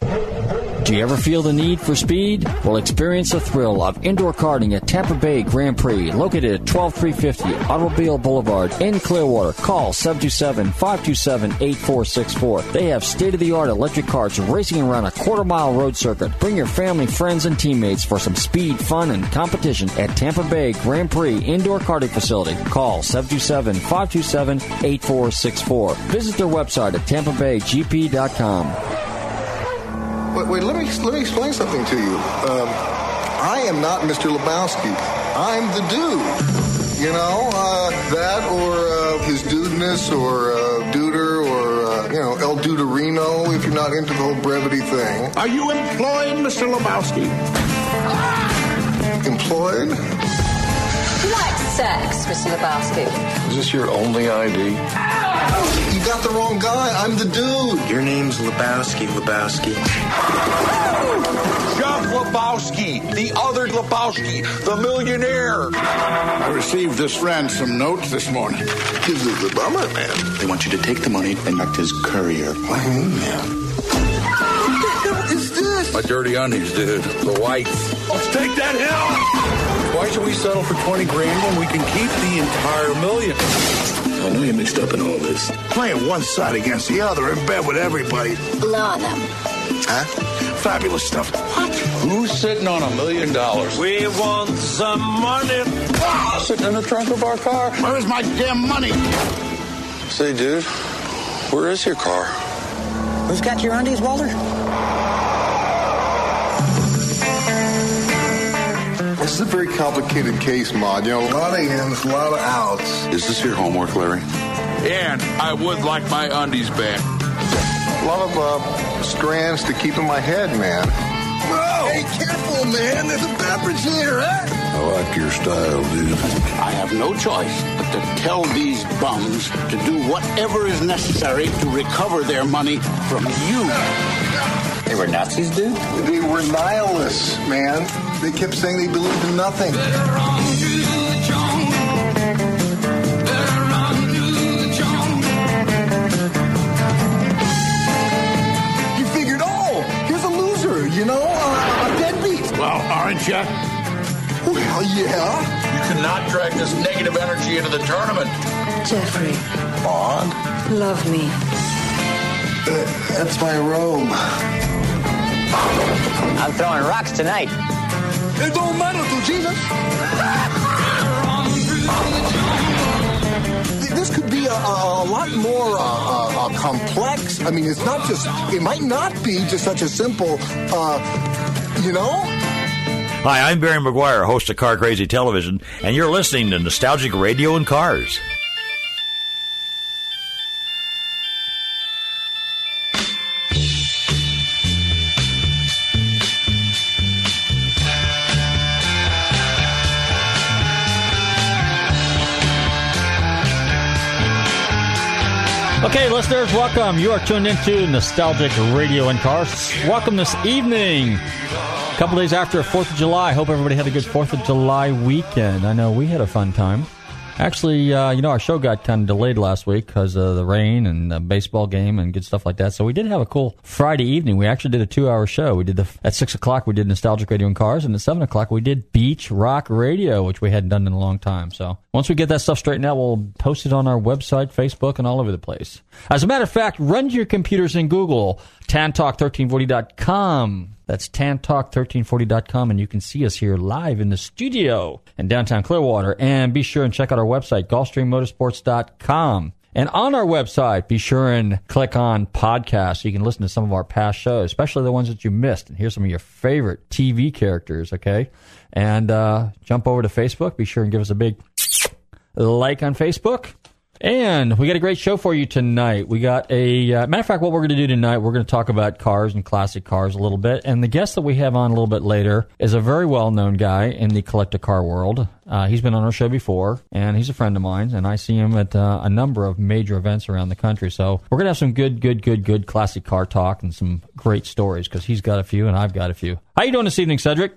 Do you ever feel the need for speed? Well, experience the thrill of indoor karting at Tampa Bay Grand Prix, located at 12350 Automobile Boulevard in Clearwater. Call 727-527-8464. They have state-of-the-art electric carts racing around a quarter-mile road circuit. Bring your family, friends, and teammates for some speed, fun, and competition at Tampa Bay Grand Prix Indoor Karting Facility. Call 727-527-8464. Visit their website at tampabaygp.com. Wait, wait, let me let me explain something to you. Um, I am not Mr. Lebowski. I'm the dude. You know, uh, that or uh, his dudeness or uh, duder or, uh, you know, El Duderino if you're not into the whole brevity thing. Are you employed, Mr. Lebowski? Employed? You like sex, Mr. Lebowski? Is this your only ID? You got the wrong guy. I'm the dude. Your name's Lebowski, Lebowski. Jeff Lebowski, the other Lebowski, the millionaire. I received this ransom note this morning. This is a bummer, man. They want you to take the money and act as courier. What do you mean, man? What the hell is this? My dirty undies, dude. The whites. Let's take that hill. Why should we settle for 20 grand when we can keep the entire million? I know you're mixed up in all this. Playing one side against the other in bed with everybody. Lower them. Huh? Fabulous stuff. What? Who's sitting on a million dollars? We want some money. Ah, sitting in the trunk of our car. Where's my damn money? Say, dude, where is your car? Who's got your undies, Walter? This is a very complicated case, Maud. You know, a lot of ins, a lot of outs. Is this your homework, Larry? And I would like my undies back. A lot of uh, strands to keep in my head, man. Whoa! Hey, careful, man. There's a beverage here, huh? I like your style, dude. I have no choice but to tell these bums to do whatever is necessary to recover their money from you. They were Nazis, dude? They were nihilists, man. They kept saying they believed in nothing. You figured, oh, here's a loser, you know, uh, a deadbeat. Well, aren't you? Well, yeah. You cannot drag this negative energy into the tournament. Jeffrey, Maud, love me. uh, that's my robe. I'm throwing rocks tonight. It don't matter to Jesus. This could be a, a, a lot more uh, uh, uh, complex. I mean, it's not just, it might not be just such a simple, uh, you know? Hi, I'm Barry Meguiar, host of Car Crazy Television, and you're listening to Nostalgic Radio and Cars. Okay, listeners, welcome. You are tuned into Nostalgic Radio and Cars. Welcome this evening. A couple days after 4th of July. Hope everybody had a good 4th of July weekend. I know we had a fun time. Actually, uh, you know, our show got kind of delayed last week because of the rain and the baseball game and good stuff like that. So we did have a cool Friday evening. We actually did a two-hour show. We did the at six o'clock we did Nostalgic Radio and Cars, and at seven o'clock we did Beach Rock Radio, which we hadn't done in a long time. So once we get that stuff straightened out, we'll post it on our website, Facebook, and all over the place. As a matter of fact, run to your computers in Google, tantalk1340.com. That's tantalk1340.com, and you can see us here live in the studio in downtown Clearwater. And be sure and check out our website, GulfstreamMotorsports.com. And on our website, be sure and click on podcasts so you can listen to some of our past shows, especially the ones that you missed, and hear some of your favorite TV characters, okay? And uh, jump over to Facebook. Be sure and give us a big like on Facebook. And we got a great show for you tonight. We got a uh, matter of fact, what we're going to do tonight, we're going to talk about cars and classic cars a little bit. And the guest that we have on a little bit later is a very well known guy in the collector car world. Uh, he's been on our show before, and he's a friend of mine, and I see him at uh, a number of major events around the country. So we're going to have some good, good, good, good classic car talk and some great stories because he's got a few and I've got a few. How you doing this evening, Cedric?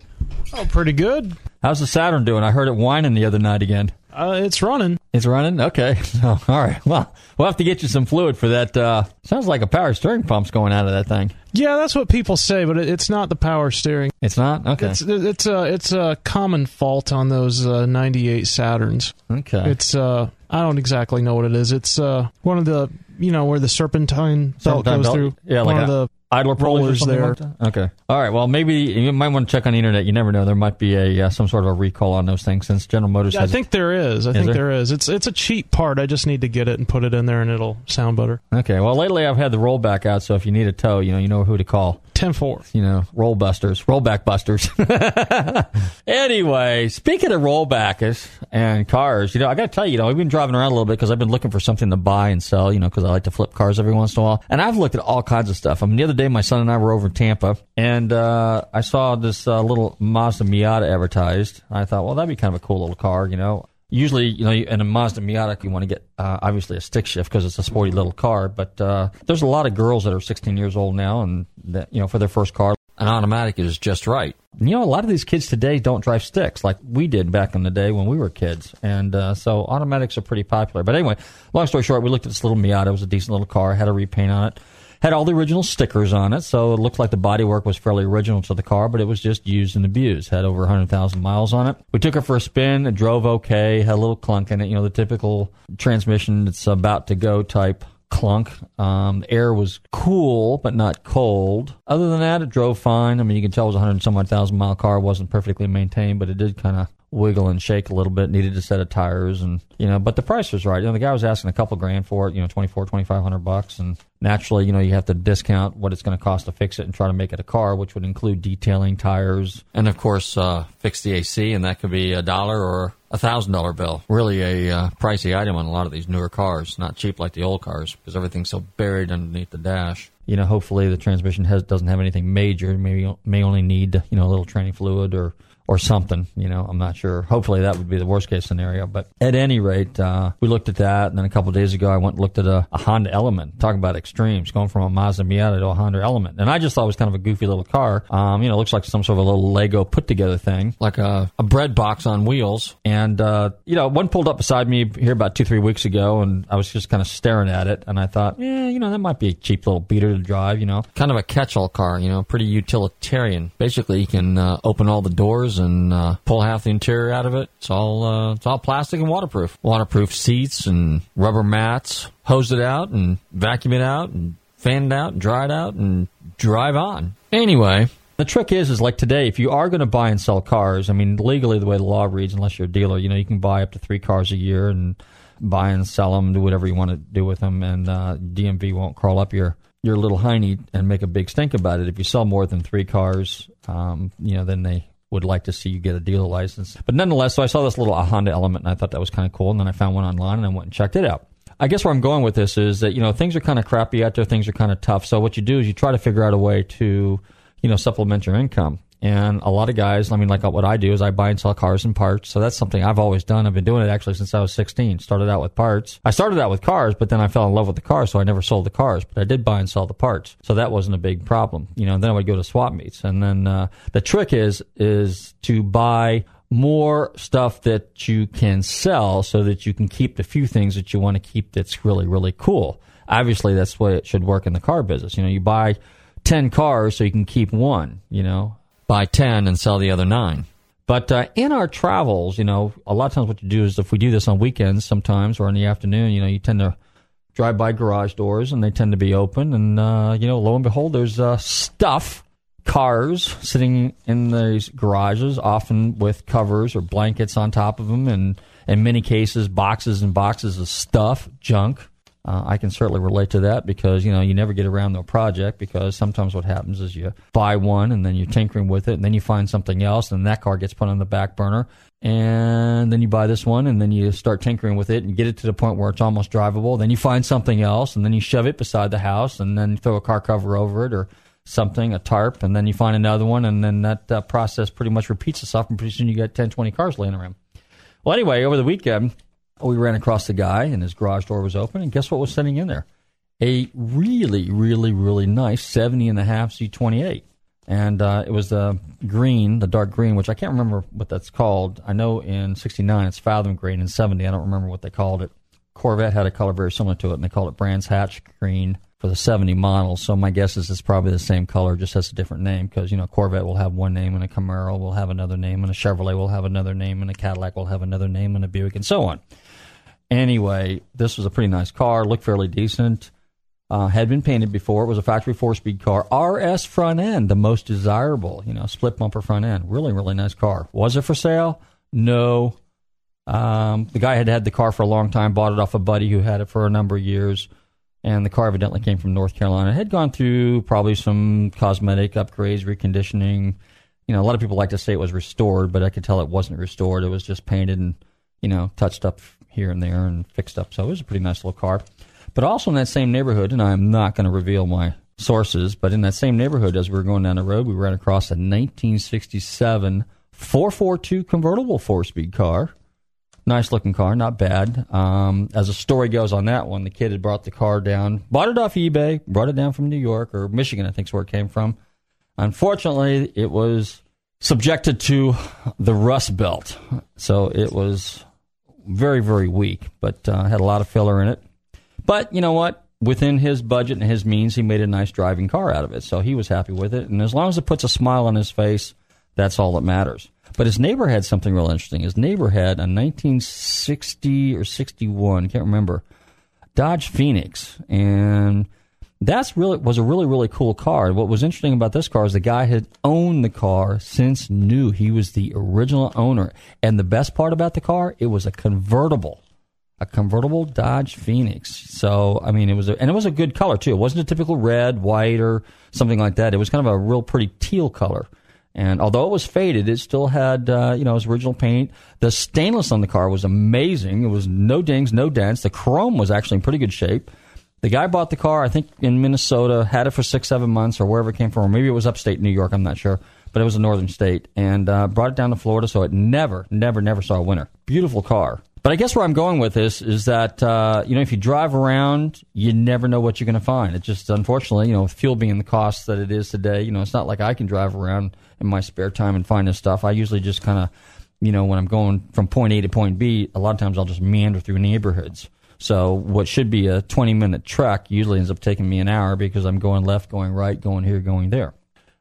Oh, pretty good. How's the Saturn doing? I heard it whining the other night again. Uh, it's running. It's running. Okay. So, all right. Well, we'll have to get you some fluid for that. Uh, sounds like a power steering pump's going out of that thing. Yeah, that's what people say, but it, it's not the power steering. It's not. Okay. It's it's a it's a common fault on those uh, '98 Saturns. Okay. It's uh I don't exactly know what it is. It's uh one of the you know where the serpentine belt Serpentine goes belt? through. Yeah, one like of the idler rollers there. like? Okay. All right. Well, maybe you might want to check on the internet. You never know. There might be a uh, some sort of a recall on those things since General Motors Yeah, I think there is. I think there? there is. It's it's a cheap part. I just need to get it and put it in there, and it'll sound better. Okay. Well, lately I've had the rollback out, so if you need a tow, you know, you know who to call. Ten four. You know, roll busters, rollback busters. anyway, speaking of rollbackers and cars, you know, I got to tell you, you know, I've been driving around a little bit because I've been looking for something to buy and sell, you know, because I like to flip cars every once in a while. And I've looked at all kinds of stuff. I mean, the other day, my son and I were over in Tampa, and uh, I saw this uh, little Mazda Miata advertised. I thought, well, that'd be kind of a cool little car, you know. Usually, you know, in a Mazda Miata, you want to get uh, obviously a stick shift because it's a sporty little car. But uh, there's a lot of girls that are 16 years old now, and that you know, for their first car, an automatic is just right. You know, a lot of these kids today don't drive sticks like we did back in the day when we were kids, and uh, so automatics are pretty popular. But anyway, long story short, we looked at this little Miata. It was a decent little car, had a repaint on it. Had all the original stickers on it, so it looked like the bodywork was fairly original to the car, but it was just used and abused. Had over 100,000 miles on it. We took it for a spin. It drove okay. Had a little clunk in it. You know, the typical transmission that's about to go type clunk. Um, the air was cool, but not cold. Other than that, it drove fine. I mean, you can tell it was a 100 and some odd thousand mile car. It wasn't perfectly maintained, but it did kind of wiggle and shake a little bit. Needed a set of tires, and you know, but the price was right. You know, the guy was asking a couple grand for it. You know, 24, 2500 bucks, and naturally, you know, you have to discount what it's going to cost to fix it and try to make it a car, which would include detailing tires, and of course, uh, fix the AC, and that could be a dollar or a thousand dollar bill. Really a uh, pricey item on a lot of these newer cars. Not cheap like the old cars because everything's so buried underneath the dash. You know, hopefully the transmission has doesn't have anything major. Maybe may only need you know a little training fluid or or something. You know, I'm not sure. Hopefully that would be the worst case scenario. But at any rate, uh, we looked at that, and then a couple days ago, I went and looked at a, a Honda Element. Talking about extremes, going from a Mazda Miata to a Honda Element, and I just thought it was kind of a goofy little car. Um, you know, looks like some sort of a little Lego put together thing, like a, a bread box on wheels. And uh, you know, one pulled up beside me here about two three weeks ago, and I was just kind of staring at it, and I thought, yeah, you know, that might be a cheap little beater to drive. You know, kind of a catch-all car. You know, pretty utilitarian. Basically, you can uh, open all the doors and uh, pull half the interior out of it. It's all uh, it's all plastic and waterproof. Waterproof seats and rubber mats. Hose it out and vacuum it out and fan it out and dry it out and drive on. Anyway. The trick is, is like today, if you are going to buy and sell cars, I mean, legally, the way the law reads, unless you're a dealer, you know, you can buy up to three cars a year and buy and sell them, do whatever you want to do with them, and uh, DMV won't crawl up your your little hiney and make a big stink about it. If you sell more than three cars, um, you know, then they would like to see you get a dealer license. But nonetheless, so I saw this little uh, Honda Element, and I thought that was kind of cool, and then I found one online, and I went and checked it out. I guess where I'm going with this is that you know things are kind of crappy out there, things are kind of tough. So what you do is you try to figure out a way to you know supplement your income. And a lot of guys, I mean, like what I do is I buy and sell cars and parts. So that's something I've always done. I've been doing it actually since I was 16. Started out with parts. I started out with cars, but then I fell in love with the cars, so I never sold the cars. But I did buy and sell the parts, so that wasn't a big problem. You know, then I would go to swap meets, and then uh, the trick is is to buy more stuff that you can sell, so that you can keep the few things that you want to keep. That's really really cool. Obviously, that's the way it should work in the car business. You know, you buy 10 cars so you can keep one, you know, buy 10 and sell the other nine. But uh, in our travels, you know, a lot of times what you do is if we do this on weekends sometimes or in the afternoon, you know, you tend to drive by garage doors and they tend to be open. And, uh, you know, lo and behold, there's uh, stuff, cars sitting in these garages, often with covers or blankets on top of them. And in many cases, boxes and boxes of stuff, junk Uh, I can certainly relate to that because you know you never get around to a project because sometimes what happens is you buy one and then you're tinkering with it and then you find something else and that car gets put on the back burner and then you buy this one and then you start tinkering with it and get it to the point where it's almost drivable. Then you find something else and then you shove it beside the house and then throw a car cover over it or something, a tarp, and then you find another one and then that uh, process pretty much repeats itself and pretty soon you got 10, 20 cars laying around. Well, anyway, over the weekend we ran across the guy and his garage door was open and guess what was sitting in there? A really, really, really nice 70 and a half Z28 and uh, it was the green, the dark green, which I can't remember what that's called. I know in '69 it's Fathom Green, in '70 I don't remember what they called it. Corvette had a color very similar to it, and they called it Brands Hatch Green for the '70 model. So my guess is it's probably the same color, just has a different name because you know Corvette will have one name, and a Camaro will have another name, and a Chevrolet will have another name, and a Cadillac will have another name, and a Buick, and so on. Anyway, this was a pretty nice car, looked fairly decent. Uh, had been painted before. It was a factory four speed car. RS front end, the most desirable, you know, split bumper front end. Really, really nice car. Was it for sale? No. Um, the guy had had the car for a long time, bought it off a buddy who had it for a number of years. And the car evidently came from North Carolina. It had gone through probably some cosmetic upgrades, reconditioning. You know, a lot of people like to say it was restored, but I could tell it wasn't restored. It was just painted and, you know, touched up here and there and fixed up. So it was a pretty nice little car. But also in that same neighborhood, and I'm not going to reveal my sources, but in that same neighborhood, as we were going down the road, we ran across a 1967 442 convertible four speed car. Nice looking car, not bad. Um, as the story goes on that one, the kid had brought the car down, bought it off eBay, brought it down from New York or Michigan, I think is where it came from. Unfortunately, it was subjected to the rust belt, so it was very, very weak, but uh, had a lot of filler in it. But you know what? Within his budget and his means, he made a nice driving car out of it. So he was happy with it. And as long as it puts a smile on his face, that's all that matters. But his neighbor had something real interesting. His neighbor had a 1960 or 61, can't remember, Dodge Phoenix. And that's really was a really really cool car. What was interesting about this car is the guy had owned the car since new. He was the original owner, and the best part about the car, it was a convertible a convertible Dodge Phoenix. So I mean, it was a, and it was a good color too. It wasn't a typical red, white, or something like that. It was kind of a real pretty teal color. And although it was faded, it still had uh, you know its original paint. The stainless on the car was amazing. It was no dings, no dents. The chrome was actually in pretty good shape. The guy bought the car, I think, in Minnesota, had it for six, seven months, or wherever it came from, or maybe it was upstate New York. I'm not sure, but it was a northern state, and uh, brought it down to Florida, so it never, never, never saw a winter. Beautiful car. But I guess where I'm going with this is that uh, you know if you drive around, you never know what you're going to find. It just unfortunately, you know, fuel being the cost that it is today, you know, it's not like I can drive around in my spare time and find this stuff. I usually just kind of, you know, when I'm going from point A to point B, a lot of times I'll just meander through neighborhoods. So what should be a 20 minute trek usually ends up taking me an hour because I'm going left, going right, going here, going there.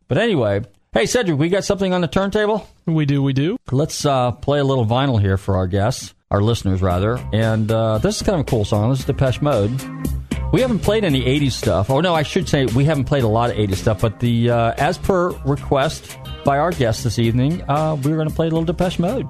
But anyway, hey Cedric, we got something on the turntable. We do, we do. Let's uh, play a little vinyl here for our guests our listeners rather. And uh, this is kind of a cool song. This is Depeche Mode. We haven't played any 80s stuff. Oh, no, I should say we haven't played a lot of 80s stuff, but the uh, as per request by our guest this evening, uh, we we're going to play a little Depeche Mode.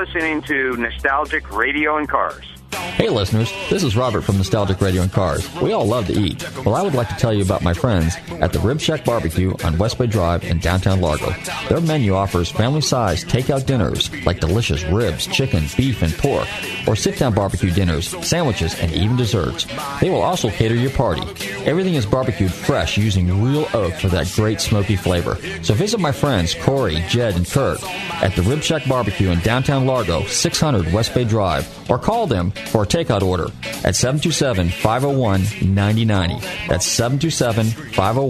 Listening to Nostalgic Radio and Cars. Hey listeners, this is Robert from Nostalgic Radio and Cars. We all love to eat. Well, I would like to tell you about my friends at the Rib Shack Barbecue on West Bay Drive in downtown Largo. Their menu offers family-sized takeout dinners like delicious ribs, chicken, beef, and pork, or sit-down barbecue dinners, sandwiches, and even desserts. They will also cater your party. Everything is barbecued fresh using real oak for that great smoky flavor. So visit my friends Corey, Jed, and Kurt at the Rib Shack Barbecue in downtown Largo, 600 West Bay Drive, or call them for a takeout order at 727-501-9090. That's 727-501-9090.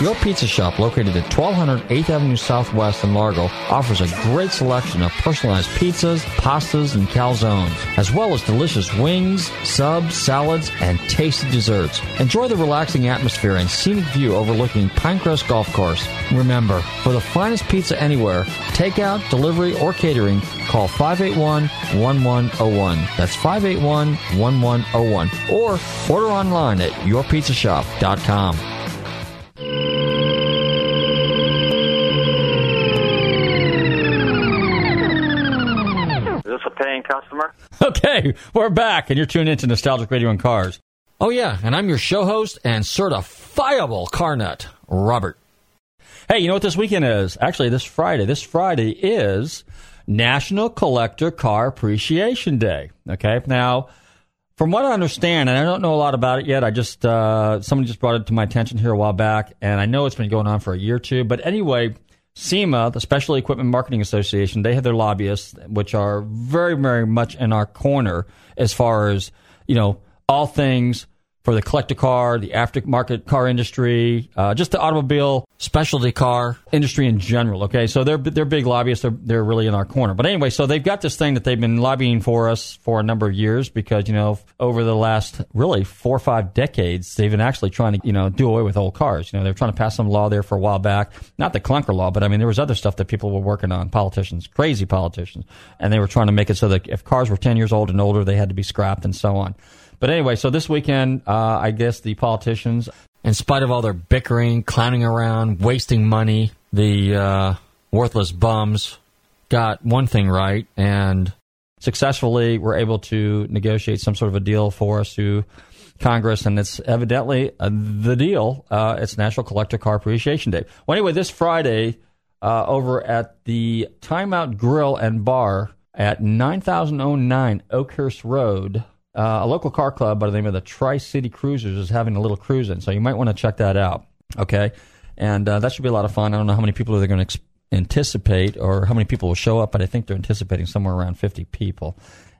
Your Pizza Shop, located at 1200 8th Avenue Southwest in Largo, offers a great selection of personalized pizzas, pastas, and calzones, as well as delicious wings, subs, salads, and tasty desserts. Enjoy the relaxing atmosphere and scenic view overlooking Pinecrest Golf Course. Remember, for the finest pizza anywhere, takeout, delivery, or catering, call 581-1101. That's 581-1101. Or order online at yourpizzashop.com. customer? Okay, we're back, and you're tuned into Nostalgic Radio and Cars. Oh, yeah, and I'm your show host and certifiable car nut, Robert. Hey, you know what this weekend is? Actually, this Friday. This Friday is National Collector Car Appreciation Day. Okay, now, from what I understand, and I don't know a lot about it yet, I just, uh, somebody just brought it to my attention here a while back, and I know it's been going on for a year or two, but anyway, SEMA, the Special Equipment Marketing Association, they have their lobbyists, which are very, very much in our corner as far as, you know, all things for the collector car, the aftermarket car industry, uh, just the automobile specialty car industry in general. Okay, so they're they're big lobbyists. They're they're really in our corner. But anyway, so they've got this thing that they've been lobbying for us for a number of years because you know over the last really four or five decades they've been actually trying to you know do away with old cars. You know they're trying to pass some law there for a while back, not the clunker law, but I mean there was other stuff that people were working on, politicians, crazy politicians, and they were trying to make it so that if cars were ten years old and older, they had to be scrapped and so on. But anyway, so this weekend, uh, I guess the politicians, in spite of all their bickering, clowning around, wasting money, the uh, worthless bums got one thing right and successfully were able to negotiate some sort of a deal for us to Congress, and it's evidently uh, the deal. Uh, it's National Collector Car Appreciation Day. Well, anyway, this Friday uh, over at the Timeout Grill and Bar at 9009 Oakhurst Road, uh, a local car club by the name of the Tri City Cruisers is having a little cruise in, so you might want to check that out. Okay, and uh, that should be a lot of fun. I don't know how many people they're going to ex- anticipate or how many people will show up, but I think they're anticipating somewhere around 50 people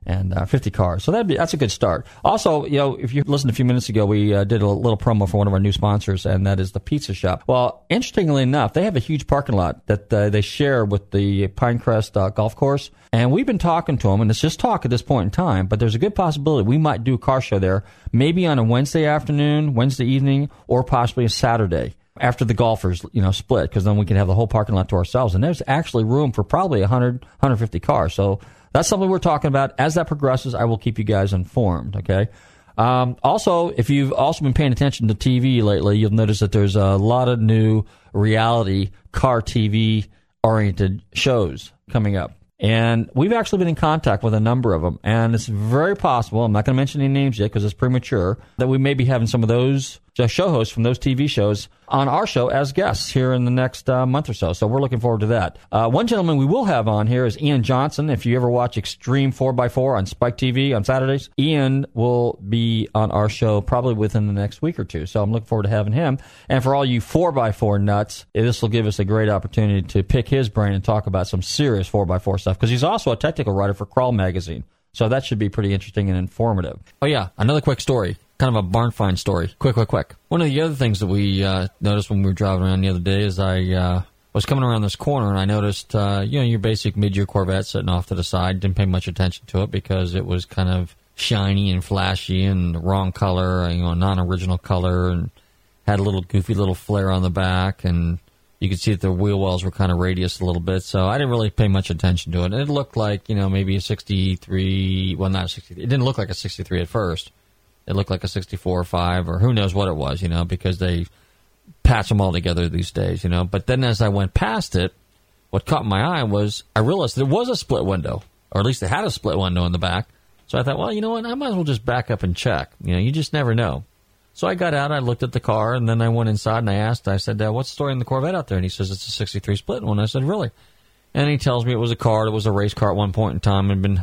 and uh, 50 cars. So that'd be that's a good start. Also, you know, if you listened a few minutes ago, we uh, did a little promo for one of our new sponsors, and that is the Pizza Shop. Well, interestingly enough, they have a huge parking lot that uh, they share with the Pinecrest uh, Golf Course, and we've been talking to them, and it's just talk at this point in time. But there's a good possibility we might do a car show there, maybe on a Wednesday afternoon, Wednesday evening, or possibly a Saturday after the golfers, you know, split, because then we can have the whole parking lot to ourselves. And there's actually room for probably 100, 150 cars. So that's something we're talking about. As that progresses, I will keep you guys informed. Okay. Um, also, if you've also been paying attention to TV lately, you'll notice that there's a lot of new reality car TV oriented shows coming up. And we've actually been in contact with a number of them. And it's very possible, I'm not going to mention any names yet because it's premature, that we may be having some of those show hosts from those TV shows on our show as guests here in the next uh, month or so. So we're looking forward to that. Uh, one gentleman we will have on here is Ian Johnson. If you ever watch Extreme 4x4 on Spike TV on Saturdays, Ian will be on our show probably within the next week or two. So I'm looking forward to having him. And for all you 4x4 nuts, this will give us a great opportunity to pick his brain and talk about some serious 4x4 stuff because he's also a technical writer for Crawl Magazine. So that should be pretty interesting and informative. Oh, yeah. Another quick story. Kind of a barn find story. Quick, quick, quick. One of the other things that we uh, noticed when we were driving around the other day is I uh, was coming around this corner and I noticed, uh, you know, your basic mid-year Corvette sitting off to the side. Didn't pay much attention to it because it was kind of shiny and flashy and the wrong color, you know, non-original color, and had a little goofy little flare on the back and you could see that the wheel wells were kind of radius a little bit, so I didn't really pay much attention to it. And It looked like, you know, maybe a 63, well, not a 63. It didn't look like a 63 at first. It looked like a 64 or 5, or who knows what it was, you know, because they patch them all together these days, you know. But then as I went past it, what caught my eye was I realized there was a split window, or at least it had a split window in the back. So I thought, well, you know what, I might as well just back up and check. You know, you just never know. So I got out, I looked at the car, and then I went inside and I asked, I said, uh, what's the story in the Corvette out there? And he says, it's a 63 split one. I said, really? And he tells me it was a car, it was a race car at one point in time, and been,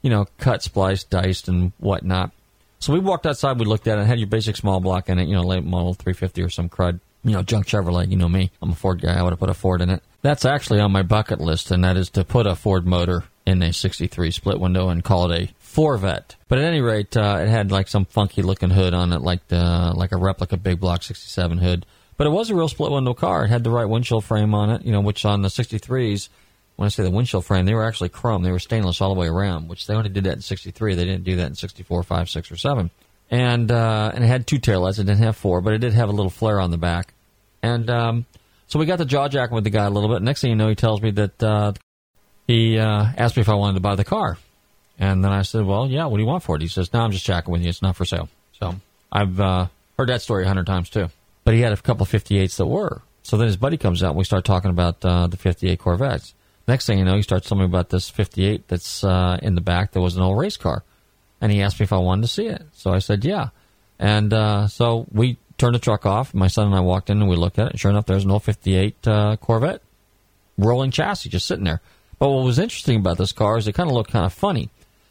you know, cut, spliced, diced, and whatnot. So we walked outside, we looked at it, it had your basic small block in it, you know, late model 350 or some crud, you know, junk Chevrolet, you know me. I'm a Ford guy, I would have put a Ford in it. That's actually on my bucket list, and that is to put a Ford motor in a 63 split window and call it a Forvet. But at any rate, uh, it had like some funky looking hood on it, like the, like a replica big block 67 hood. But it was a real split window car. It had the right windshield frame on it, you know, which on the 63s, when I say the windshield frame, they were actually chrome. They were stainless all the way around, which they only did that in 63. They didn't do that in 64, 5, 6, or 7. And, uh, and it had two taillights. It didn't have four, but it did have a little flare on the back. And, um, so we got the jaw jacking with the guy a little bit. Next thing you know, he tells me that, uh, he, uh, asked me if I wanted to buy the car. And then I said, well, yeah, what do you want for it? He says, no, I'm just jacking with you. It's not for sale. So I've, uh, heard that story a hundred times too. But he had a couple of 58s that were. So then his buddy comes out and we start talking about, uh, the 58 Corvettes. Next thing you know, he starts telling me about this 58 that's, uh, in the back that was an old race car. And he asked me if I wanted to see it. So I said, yeah. And, uh, so we turned the truck off. My son and I walked in and we looked at it. And sure enough, there's an old 58, uh, Corvette rolling chassis just sitting there. But what was interesting about this car is it kind of looked kind of funny.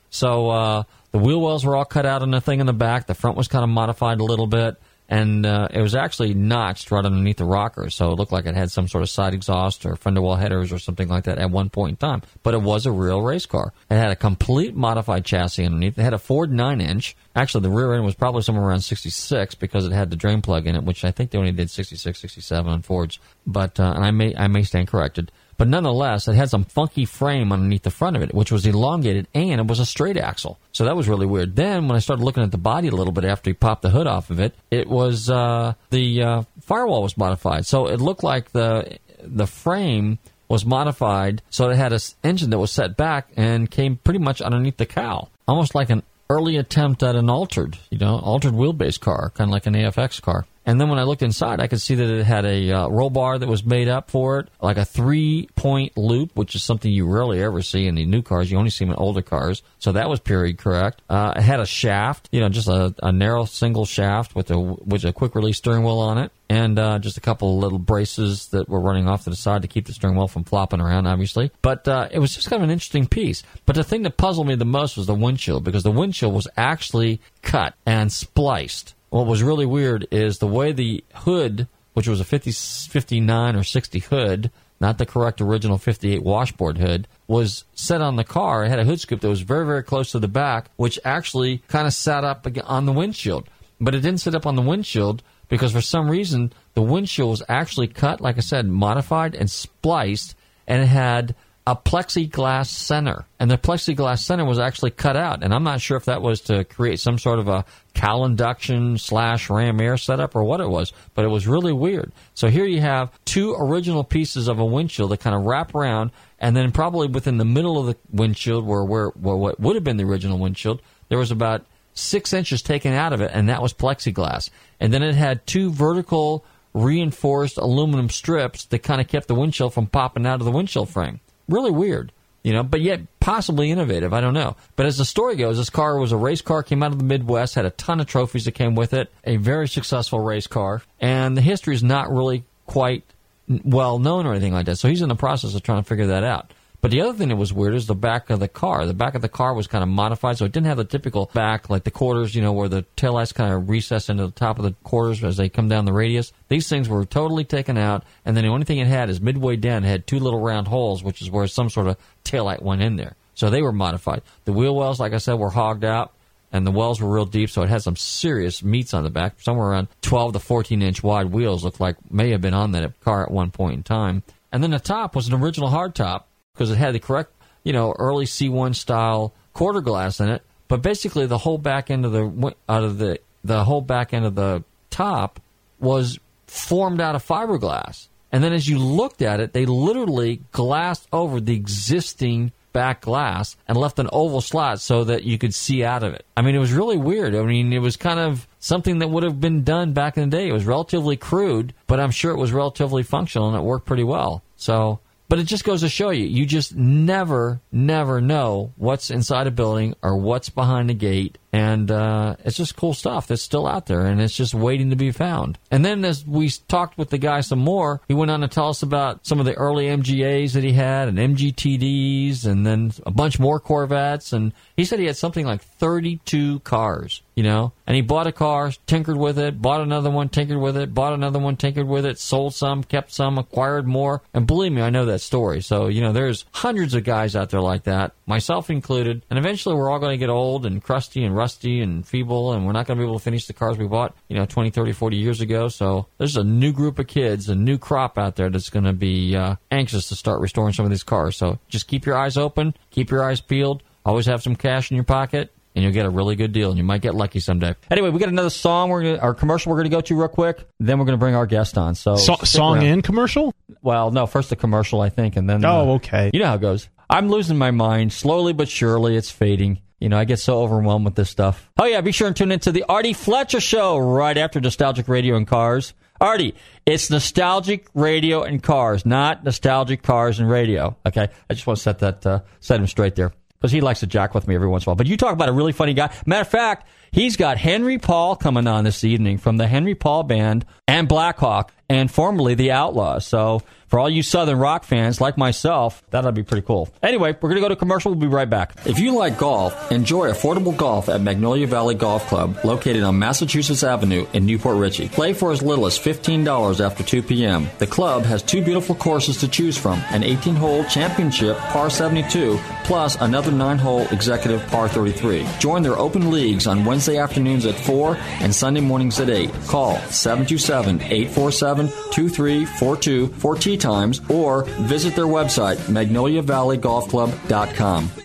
So uh, the wheel wells were all cut out on the thing in the back. The front was kind of modified a little bit, and uh, it was actually notched right underneath the rocker. So it looked like it had some sort of side exhaust or fender well headers or something like that at one point in time. But it was a real race car. It had a complete modified chassis underneath. It had a Ford 9 inch. Actually, the rear end was probably somewhere around 66 because it had the drain plug in it, which I think they only did 66, 67 on Fords. But uh, and I may I may stand corrected. But nonetheless, it had some funky frame underneath the front of it, which was elongated and it was a straight axle. So that was really weird. Then when I started looking at the body a little bit after he popped the hood off of it, it was uh, the uh, firewall was modified. So it looked like the the frame was modified so it had an engine that was set back and came pretty much underneath the cowl, almost like an early attempt at an altered, you know, altered wheelbase car, kind of like an AFX car. And then when I looked inside, I could see that it had a uh, roll bar that was made up for it, like a three point loop, which is something you rarely ever see in the new cars. You only see them in older cars. So that was period correct. Uh, it had a shaft, you know, just a, a narrow single shaft with a, with a quick release steering wheel on it. And uh, just a couple little braces that were running off to the side to keep the steering wheel from flopping around, obviously. But uh, it was just kind of an interesting piece. But the thing that puzzled me the most was the windshield, because the windshield was actually cut and spliced what was really weird is the way the hood, which was a 50, 59 or 60 hood, not the correct original 58 washboard hood, was set on the car. It had a hood scoop that was very, very close to the back, which actually kind of sat up on the windshield. But it didn't sit up on the windshield because for some reason the windshield was actually cut, like I said, modified and spliced, and it had a plexiglass center. And the plexiglass center was actually cut out. And I'm not sure if that was to create some sort of a cowl induction slash ram air setup or what it was, but it was really weird. So here you have two original pieces of a windshield that kind of wrap around, and then probably within the middle of the windshield, where, where, where what would have been the original windshield, there was about six inches taken out of it, and that was plexiglass. And then it had two vertical reinforced aluminum strips that kind of kept the windshield from popping out of the windshield frame really weird. you know, but yet possibly innovative. I don't know. But as the story goes, this car was a race car, came out of the Midwest, had a ton of trophies that came with it, a very successful race car, and the history is not really quite well known or anything like that. So he's in the process of trying to figure that out. But the other thing that was weird is the back of the car. The back of the car was kind of modified, so it didn't have the typical back, like the quarters, you know, where the taillights kind of recess into the top of the quarters as they come down the radius. These things were totally taken out, and then the only thing it had is midway down, it had two little round holes, which is where some sort of taillight went in there. So they were modified. The wheel wells, like I said, were hogged out, and the wells were real deep, so it had some serious meats on the back. Somewhere around 12 to 14 inch wide wheels looked like may have been on that car at one point in time. And then the top was an original hardtop because it had the correct, you know, early C1 style quarter glass in it. But basically, the whole back end of the out of the the whole back end of the top was formed out of fiberglass. And then as you looked at it, they literally glassed over the existing back glass and left an oval slot so that you could see out of it. I mean, it was really weird. I mean, it was kind of something that would have been done back in the day. It was relatively crude, but I'm sure it was relatively functional and it worked pretty well. So, but it just goes to show you, you just never, never know what's inside a building or what's behind a gate. And uh, it's just cool stuff that's still out there and it's just waiting to be found. And then as we talked with the guy some more, he went on to tell us about some of the early MGAs that he had and MGTDs and then a bunch more Corvettes. And he said he had something like 32 cars, you know, and he bought a car, tinkered with it, bought another one, tinkered with it, bought another one, tinkered with it, sold some, kept some, acquired more. And believe me, I know that story. So, you know, there's hundreds of guys out there like that, myself included. And eventually we're all going to get old and crusty and rusty and feeble, and we're not going to be able to finish the cars we bought, you know, 20, 30, 40 years ago. So there's a new group of kids, a new crop out there that's going to be uh, anxious to start restoring some of these cars. So just keep your eyes open, keep your eyes peeled, always have some cash in your pocket. And you'll get a really good deal, and you might get lucky someday. Anyway, we got another song. We're gonna, our commercial. We're going to go to real quick. Then we're going to bring our guest on. So, So- song around. and commercial? Well, no, first the commercial, I think, and then. Oh, uh, okay. You know how it goes. I'm losing my mind slowly but surely. It's fading. You know, I get so overwhelmed with this stuff. Oh yeah, be sure and tune into the Artie Fletcher Show right after Nostalgic Radio and Cars. Artie, it's nostalgic radio and cars, not nostalgic cars and radio. Okay, I just want to set that uh, set him straight there because he likes to jack with me every once in a while. But you talk about a really funny guy. Matter of fact, he's got Henry Paul coming on this evening from the Henry Paul Band and Blackhawk, and formerly the Outlaws. So for all you Southern rock fans like myself, that'll be pretty cool. Anyway, we're going to go to commercial. We'll be right back. If you like golf, enjoy affordable golf at Magnolia Valley Golf Club, located on Massachusetts Avenue in New Port Richey. Play for as little as $15 after 2 p.m. The club has two beautiful courses to choose from an 18 hole championship par 72, plus another 9 hole executive par 33. Join their open leagues on Wednesday afternoons at 4 and Sunday mornings at 8. Call 727 847 2342 for tee times or visit their website, magnoliavalley.golfclub.com.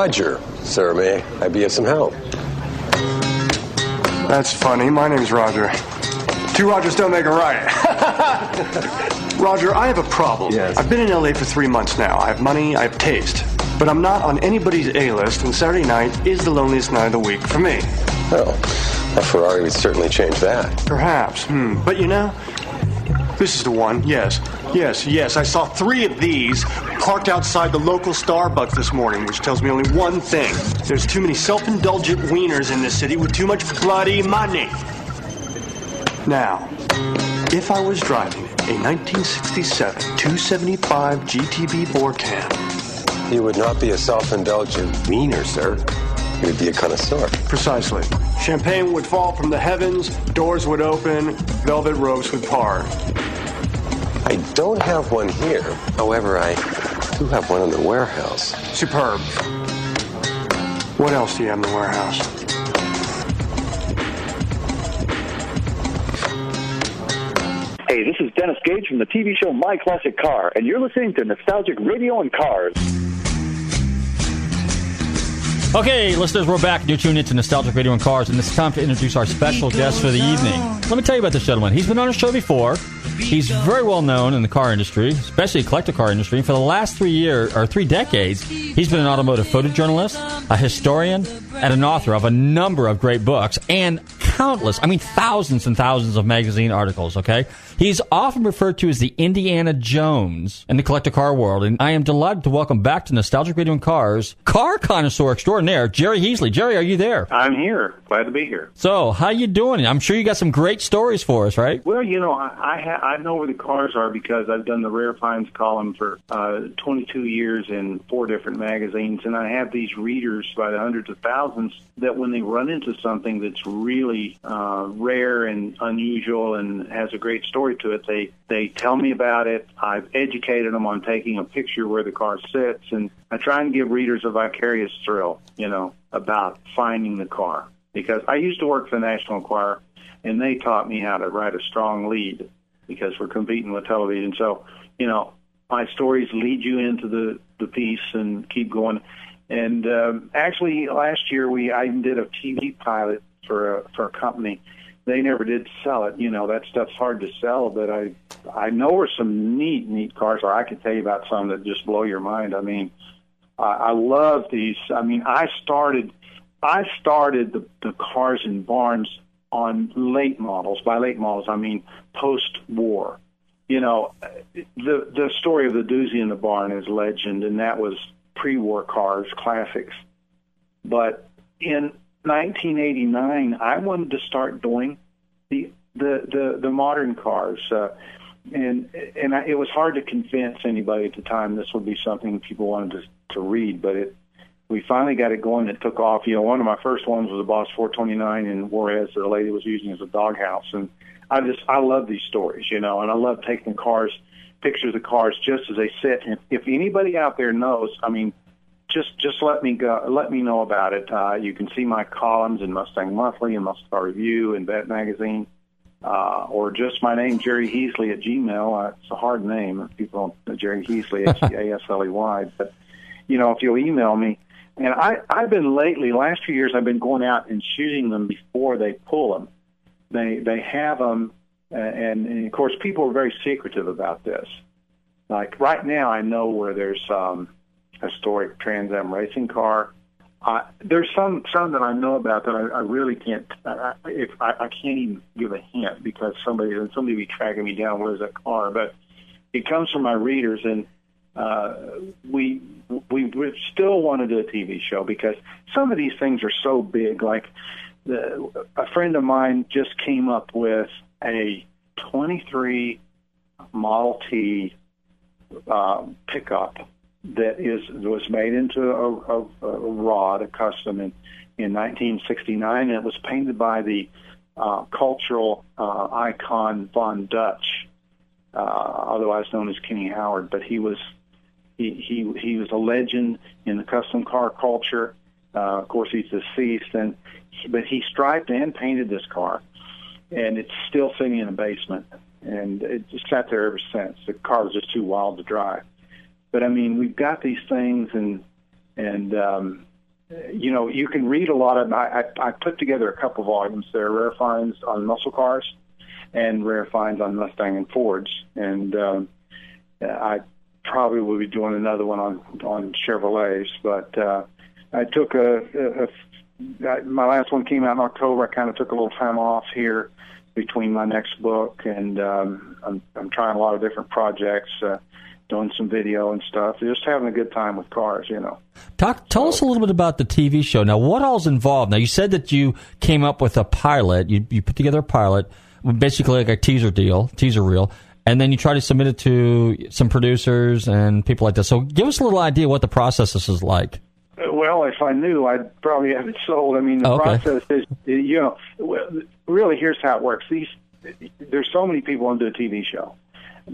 Roger. Sir, may I be of some help? That's funny. My name's Roger. Two Rogers don't make a right. Roger, I have a problem. Yes. I've been in LA for three months now. I have money, I have taste. But I'm not on anybody's A list, and Saturday night is the loneliest night of the week for me. Well, a Ferrari would certainly change that. Perhaps. Hmm. But you know, this is the one. Yes. Yes, yes. I saw three of these parked outside the local Starbucks this morning, which tells me only one thing. There's too many self indulgent wieners in this city with too much bloody money. Now, if I was driving a 1967 275 GTB Borcan, You would not be a self indulgent wiener, sir. You would be a connoisseur. Precisely. Champagne would fall from the heavens, doors would open, velvet ropes would part. I don't have one here. However, I do have one in the warehouse. Superb. What else do you have in the warehouse? Hey, this is Dennis Gage from the TV show My Classic Car, and you're listening to Nostalgic Radio and Cars. Okay, listeners, we're back. You're tuned into Nostalgic Radio and Cars, and it's time to introduce our special guest for the evening. Let me tell you about this gentleman. He's been on our show before. He's very well known in the car industry, especially the collector car industry. For the last three years or three decades, he's been an automotive photojournalist, a historian, and an author of a number of great books and countless, I mean, thousands and thousands of magazine articles. Okay, he's often referred to as the Indiana Jones in the collector car world, and I am delighted to welcome back to Nostalgic Radio and Cars car connoisseur extraordinaire Jerry Heasley. Jerry, are you there? I'm here. Glad to be here. So, how you doing? I'm sure you got some great stories for us, right? Well, you know, I I, ha- I know where the cars are because I've done the rare finds column for uh, 22 years in four different magazines, and I have these readers by the hundreds of thousands that when they run into something that's really uh, rare and unusual and has a great story to it, they they tell me about it. I've educated them on taking a picture where the car sits, and I try and give readers a vicarious thrill, you know, about finding the car because I used to work for the National Enquirer, and they taught me how to write a strong lead because we're competing with television. So, you know, my stories lead you into the the piece and keep going. And um, actually, last year we I did a TV pilot for a for a company. They never did sell it. You know, that stuff's hard to sell, but I I know where some neat neat cars are. I could tell you about some that just blow your mind. I mean, I, I love these. I mean, I started I started the, the cars in barns on late models. By late models, I mean post-war. You know, the the story of the doozy in the barn is legend, and that was pre-war cars, classics. But in 1989, I wanted to start doing the the the, the modern cars. Uh, and and I, it was hard to convince anybody at the time this would be something people wanted to, to read, but it we finally got it going. It took off. You know, one of my first ones was a Boss 429 in Juarez that a lady was using as a doghouse, and I just I love these stories, you know, and I love taking cars, pictures of cars just as they sit. And if anybody out there knows, I mean, just just let me go, let me know about it. Uh, you can see my columns in Mustang Monthly and Mustang Review and Vette Magazine. Uh, or just my name, Jerry Heasley at Gmail. Uh, it's a hard name. People, don't- Jerry Heasley, H-E-A-S-L-E-Y. But, you know, if you'll email me, and I, I've been lately, last few years, I've been going out and shooting them before they pull them. They they have them, uh, and, and of course, people are very secretive about this. Like right now, I know where there's um, historic Trans Am racing car. Uh, there's some some that I know about that I, I really can't. I, if I, I can't even give a hint because somebody and somebody be tracking me down. Where's that car? But it comes from my readers, and uh, we we we still want to do a TV show because some of these things are so big. Like the, a friend of mine just came up with a 23 Model T uh, pickup that is was made into a, a, a rod, a custom in in 1969, and it was painted by the uh, cultural uh, icon Von Dutch, uh, otherwise known as Kenny Howard. But he was he he he was a legend in the custom car culture. Uh, of course, he's deceased, and but he striped and painted this car, and it's still sitting in a basement. and it just sat there ever since. The car was just too wild to drive. But I mean, we've got these things, and and um, you know, you can read a lot of. I, I, I put together a couple volumes. There are rare finds on muscle cars, and rare finds on Mustang and Fords, and um, I probably will be doing another one on on Chevrolets. But uh, I took a, a, a my last one came out in October. I kind of took a little time off here between my next book, and um, I'm I'm trying a lot of different projects. Uh, doing some video and stuff, just having a good time with cars, you know. Talk, tell us a little bit about the TV show. Now, what all's involved? Now, you said that you came up with a pilot. You, you put together a pilot, basically like a teaser deal, teaser reel, and then you try to submit it to some producers and people like that. So, give us a little idea what the process is like. Uh, well, if I knew, I'd probably have it sold. I mean, the Okay. process is, you know, really, here's how it works. These, there's so many people on a TV show,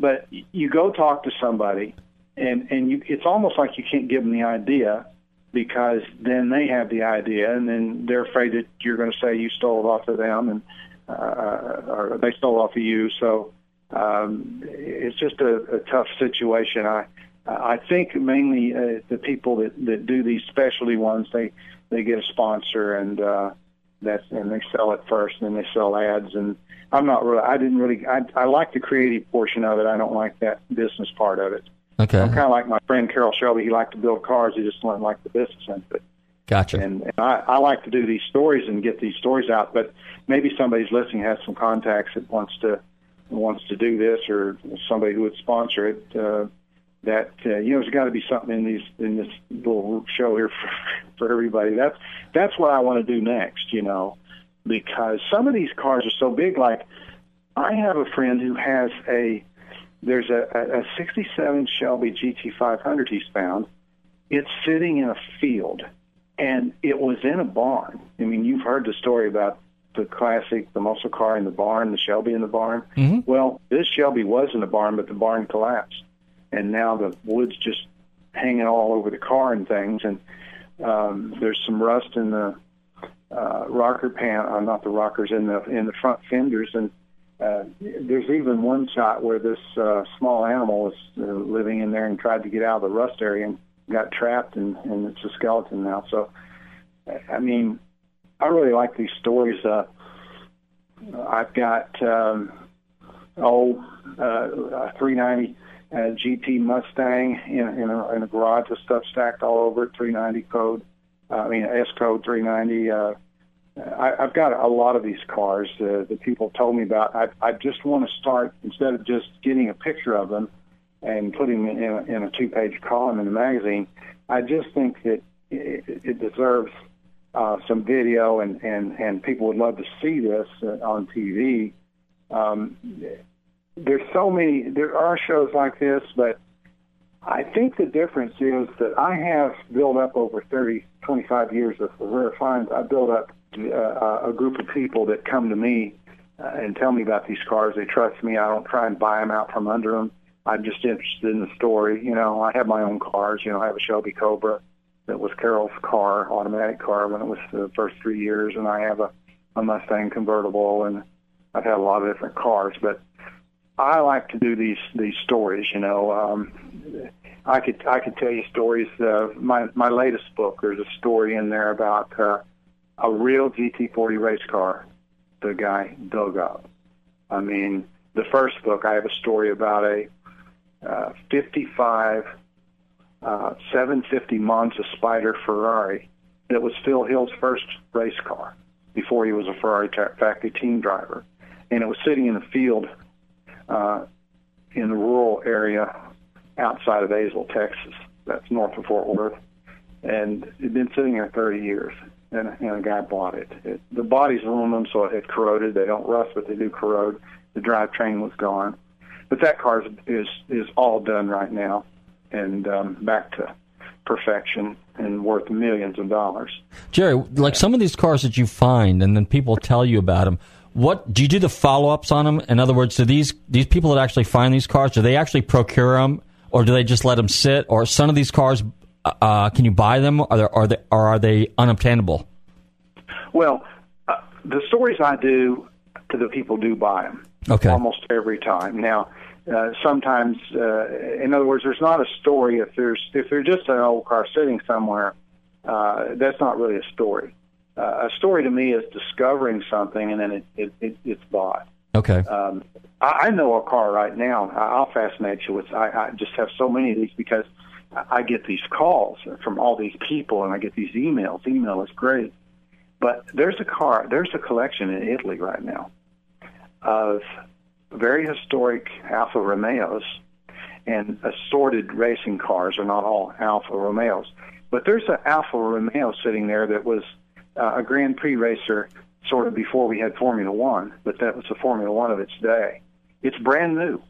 but you go talk to somebody, and and you, it's almost like you can't give them the idea because then they have the idea, and then they're afraid that you're going to say you stole it off of them, and uh, or they stole off of you. So um, it's just a, a tough situation. I I think mainly uh, the people that that do these specialty ones they they get a sponsor and uh, that's and they sell it first and then they sell ads and I'm not really I didn't really I I like the creative portion of it. I don't like that business part of it. Okay. I'm kind of like my friend Carroll Shelby. He liked to build cars. He just didn't like the business end of it. Gotcha. And, and I, I like to do these stories and get these stories out. But maybe somebody's listening has some contacts that wants to wants to do this, or somebody who would sponsor it. Uh, that uh, you know, there's got to be something in these in this little show here for, for everybody. That's that's what I want to do next. You know, because some of these cars are so big. Like I have a friend who has a there's a, a, a 67 Shelby GT500 he's found. It's sitting in a field, and it was in a barn. I mean, you've heard the story about the classic, the muscle car in the barn, the Shelby in the barn. Mm-hmm. Well, this Shelby was in the barn, but the barn collapsed, and now the wood's just hanging all over the car and things. And um, there's some rust in the uh, rocker pan, uh, not the rockers, in the in the front fenders, and uh, there's even one shot where this uh, small animal was uh, living in there and tried to get out of the rust area and got trapped, and, and it's a skeleton now. So, I mean, I really like these stories. Uh, I've got um, oh uh, a 390 uh, GT Mustang in, in, a, in a garage with stuff stacked all over it. 390 code. Uh, I mean S code 390. Uh, I, I've got a lot of these cars uh, that people told me about. I, I just want to start instead of just getting a picture of them and putting them in a, in a two-page column in the magazine. I just think that it, it deserves uh, some video, and, and, and people would love to see this uh, on TV. Um, there's so many. There are shows like this, but I think the difference is that I have built up over 30, 25 years of rare finds. I built up uh, a group of people that come to me uh, and tell me about these cars. They trust me. I don't try and buy them out from under them. I'm just interested in the story. You know, I have my own cars. You know, I have a Shelby Cobra that was Carroll's car, automatic car, when it was the first three years, and I have a, a Mustang convertible, and I've had a lot of different cars. But I like to do these these stories. You know, um, I could I could tell you stories. Uh, my my latest book, there's a story in there about uh, a real GT40 race car. The guy dug up. I mean, the first book, I have a story about a uh, 55 uh, 750 Monza Spider Ferrari that was Phil Hill's first race car before he was a Ferrari factory team driver, and it was sitting in the field uh, in the rural area outside of Azle, Texas. That's north of Fort Worth, and it'd been sitting there 30 years. And, and a guy bought it. it. The body's aluminum, so it had corroded. They don't rust, but they do corrode. The drivetrain was gone, but that car is is, is all done right now, and um, back to perfection and worth millions of dollars. Jerry, like some of these cars that you find, and then people tell you about them. What do you do the follow ups on them? In other words, do these these people that actually find these cars, do they actually procure them, or do they just let them sit? Or some of these cars, uh, can you buy them? Are they, are they or are they unobtainable? Well, uh, the stories I do to the people do buy them. Okay. almost every time. Now, uh, sometimes, uh, in other words, there's not a story if there's if there's just an old car sitting somewhere. Uh, that's not really a story. Uh, a story to me is discovering something and then it, it, it it's bought. Okay. Um, I, I know a car right now. I- I'll fascinate you with. I, I just have so many of these because I I get these calls from all these people and I get these emails. Email is great, but there's a car. There's a collection in Italy right now of very historic Alfa Romeos and assorted racing cars are not all Alfa Romeos. But there's an Alfa Romeo sitting there that was uh, a Grand Prix racer sort of before we had Formula One, but that was the Formula One of its day. It's brand new.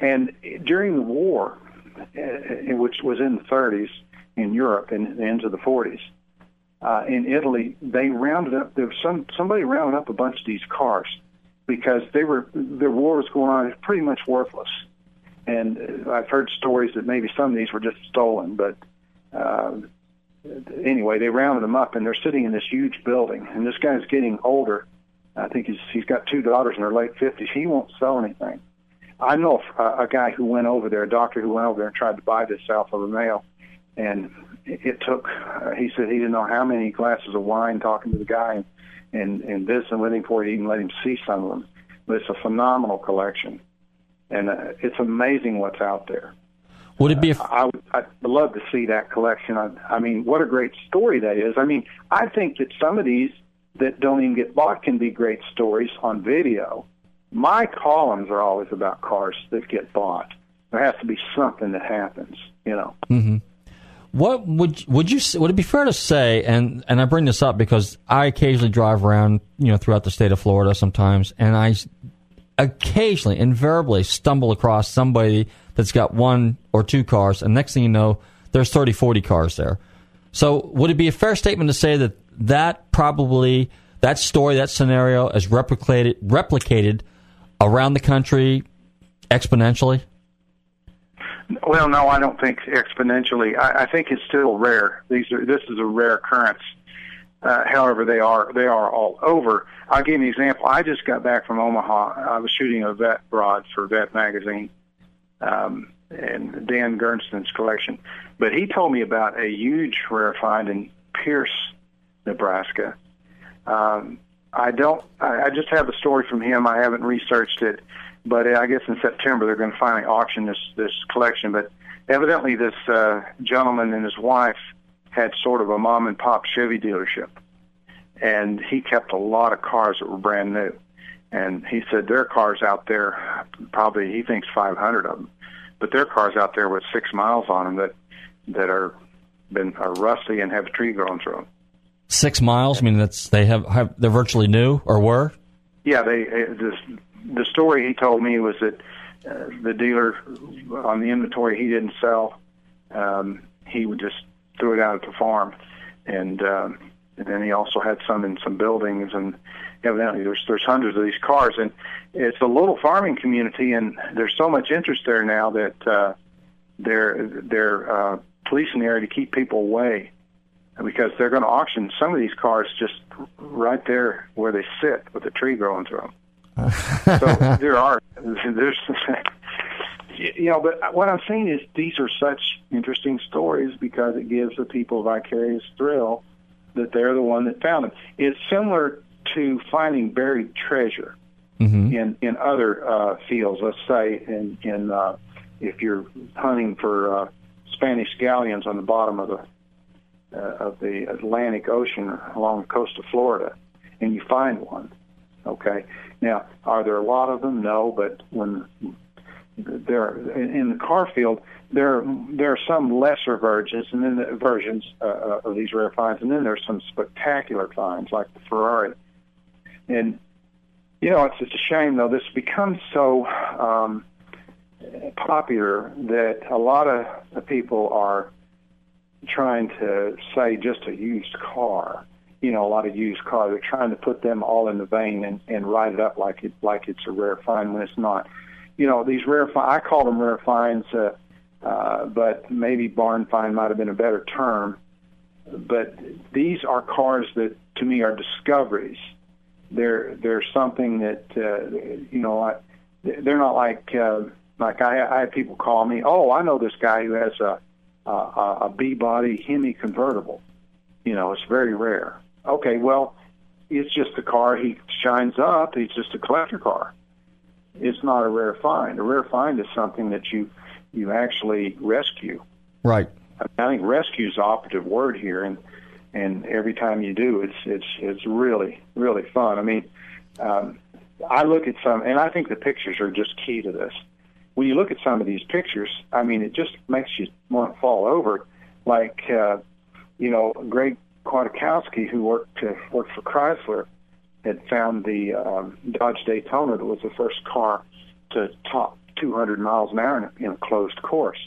And during the war, uh, which was in the 30s in Europe and into the 40s, uh, in Italy, they rounded up. There was some somebody rounded up a bunch of these cars because they were the war was going on. It's pretty much worthless. And I've heard stories that maybe some of these were just stolen, but uh, anyway, they rounded them up, and they're sitting in this huge building. And this guy's getting older. I think he's he's got two daughters in their late fifties. He won't sell anything. I know a, a guy who went over there, a doctor who went over there and tried to buy this Alfa Romeo, and it, it took. Uh, he said he didn't know how many glasses of wine talking to the guy, and and, this and visiting with him before he even let him see some of them. But it's a phenomenal collection, and uh, it's amazing what's out there. Would it be? A, I would I'd love to see that collection. I, I mean, what a great story that is. I mean, I think that some of these that don't even get bought can be great stories on video. My columns are always about cars that get bought. There has to be something that happens, you know. hmm What would would you would it be fair to say? And and I bring this up because I occasionally drive around, you know, throughout the state of Florida sometimes, and I occasionally, invariably, stumble across somebody that's got one or two cars, and next thing you know, there's 30, 40 cars there. So would it be a fair statement to say that that probably that story, that scenario, is replicated replicated around the country exponentially? Well, no, I don't think exponentially. I, I think it's still rare. These are this is a rare occurrence. Uh, however, they are they are all over. I'll give you an example. I just got back from Omaha. I was shooting a vet broad for Vette magazine, um, and Dan Gernston's collection. But he told me about a huge rare find in Pierce, Nebraska. Um, I don't. I, I just have the story from him. I haven't researched it, but I guess in September they're going to finally auction this this collection. But evidently, this uh, gentleman and his wife had sort of a mom and pop Chevy dealership, and he kept a lot of cars that were brand new. And he said their cars out there, probably he thinks 500 of them, but their cars out there with six miles on them that that are been are rusty and have a tree growing through them. Six miles. I mean, that's they have, have they're virtually new or were. Yeah, they uh, this, the story he told me was that uh, the dealer on the inventory he didn't sell, um, he would just throw it out at the farm, and, um, and then he also had some in some buildings, and evidently there's there's hundreds of these cars, and it's a little farming community, and there's so much interest there now that uh, they're they're uh, policing the area to keep people away because they're going to auction some of these cars just right there where they sit with a tree growing through them. so there are there's you know, but what I'm saying is these are such interesting stories because it gives the people vicarious thrill that they're the one that found them. It's similar to finding buried treasure Mm-hmm. in in other uh, fields. Let's say in in uh, if you're hunting for uh, Spanish galleons on the bottom of the uh, of the Atlantic Ocean along the coast of Florida, and you find one. Okay, now are there a lot of them? No, but when there in, the car field, there there are some lesser versions, and then the versions uh, of these rare finds, and then there's some spectacular finds like the Ferrari. And you know, it's it's a shame though. This becomes so um, popular that a lot of people are trying to say just a used car. You know, a lot of used cars. They're trying to put them all in the vein and, and write it up like it like it's a rare find when it's not. You know, these rare I call them rare finds, uh, uh, but maybe barn find might have been a better term. But these are cars that to me are discoveries they're they're something that uh, you know I, they're not like uh, like I, I had people call me. Oh, I know this guy who has a a, a B body Hemi convertible. You know, it's very rare. Okay, well, it's just a car he shines up. It's just a collector car. It's not a rare find. A rare find is something that you you actually rescue. Right. I think rescue is the operative word here, and and every time you do, it's it's it's really really fun. I mean, um, I look at some, and I think the pictures are just key to this. When you look at some of these pictures, I mean, it just makes you want to fall over. Like, uh, you know, Greg Kwiatkowski, who worked to, worked for Chrysler, had found the um, Dodge Daytona that was the first car to top 200 miles an hour in a, in a closed course,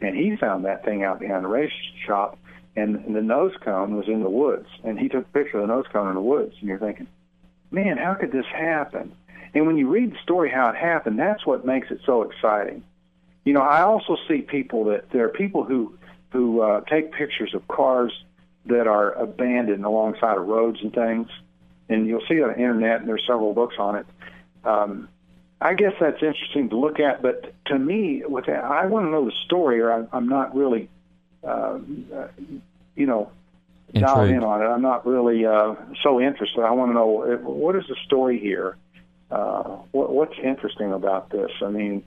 and he found that thing out behind the race shop, and, and the nose cone was in the woods, and he took a picture of the nose cone in the woods, and you're thinking, man, how could this happen? And when you read the story how it happened, that's what makes it so exciting. You know, I also see people that there are people who who uh, take pictures of cars that are abandoned alongside of roads and things, and you'll see on the internet, and there's several books on it. Um, I guess that's interesting to look at, but to me, with that, I want to know the story, or I, I'm not really, uh, uh, you know, dialed in on it. I'm not really uh, so interested. I want to know uh, what is the story here. Uh, what, what's interesting about this? I mean,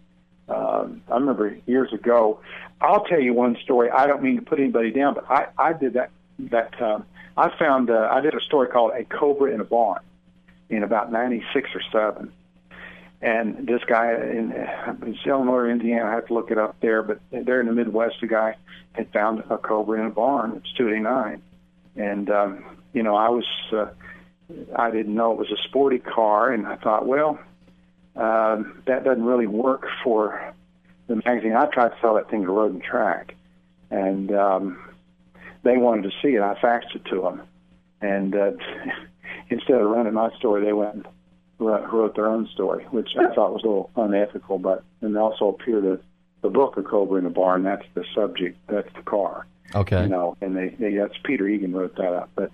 um, I remember years ago. I'll tell you one story. I don't mean to put anybody down, but I, I did that. That um, I found. Uh, I did a story called "A Cobra in a Barn" in about '96 or seven. And this guy in uh, it's Illinois Indiana, I have to look it up there, but there in the Midwest, a guy had found a Cobra in a barn. It's 289, and um, you know I was uh, I didn't know it was a sporty car, and I thought, well, um, that doesn't really work for the magazine. I tried to sell that thing to Road and Track, and um, they wanted to see it. I faxed it to them, and uh, instead of running my story, they went and wrote their own story, which I thought was a little unethical. But and they also appeared in the book of Cobra in the Barn. That's the subject. That's the car. Okay. You know, and they, they that's Peter Egan wrote that up. But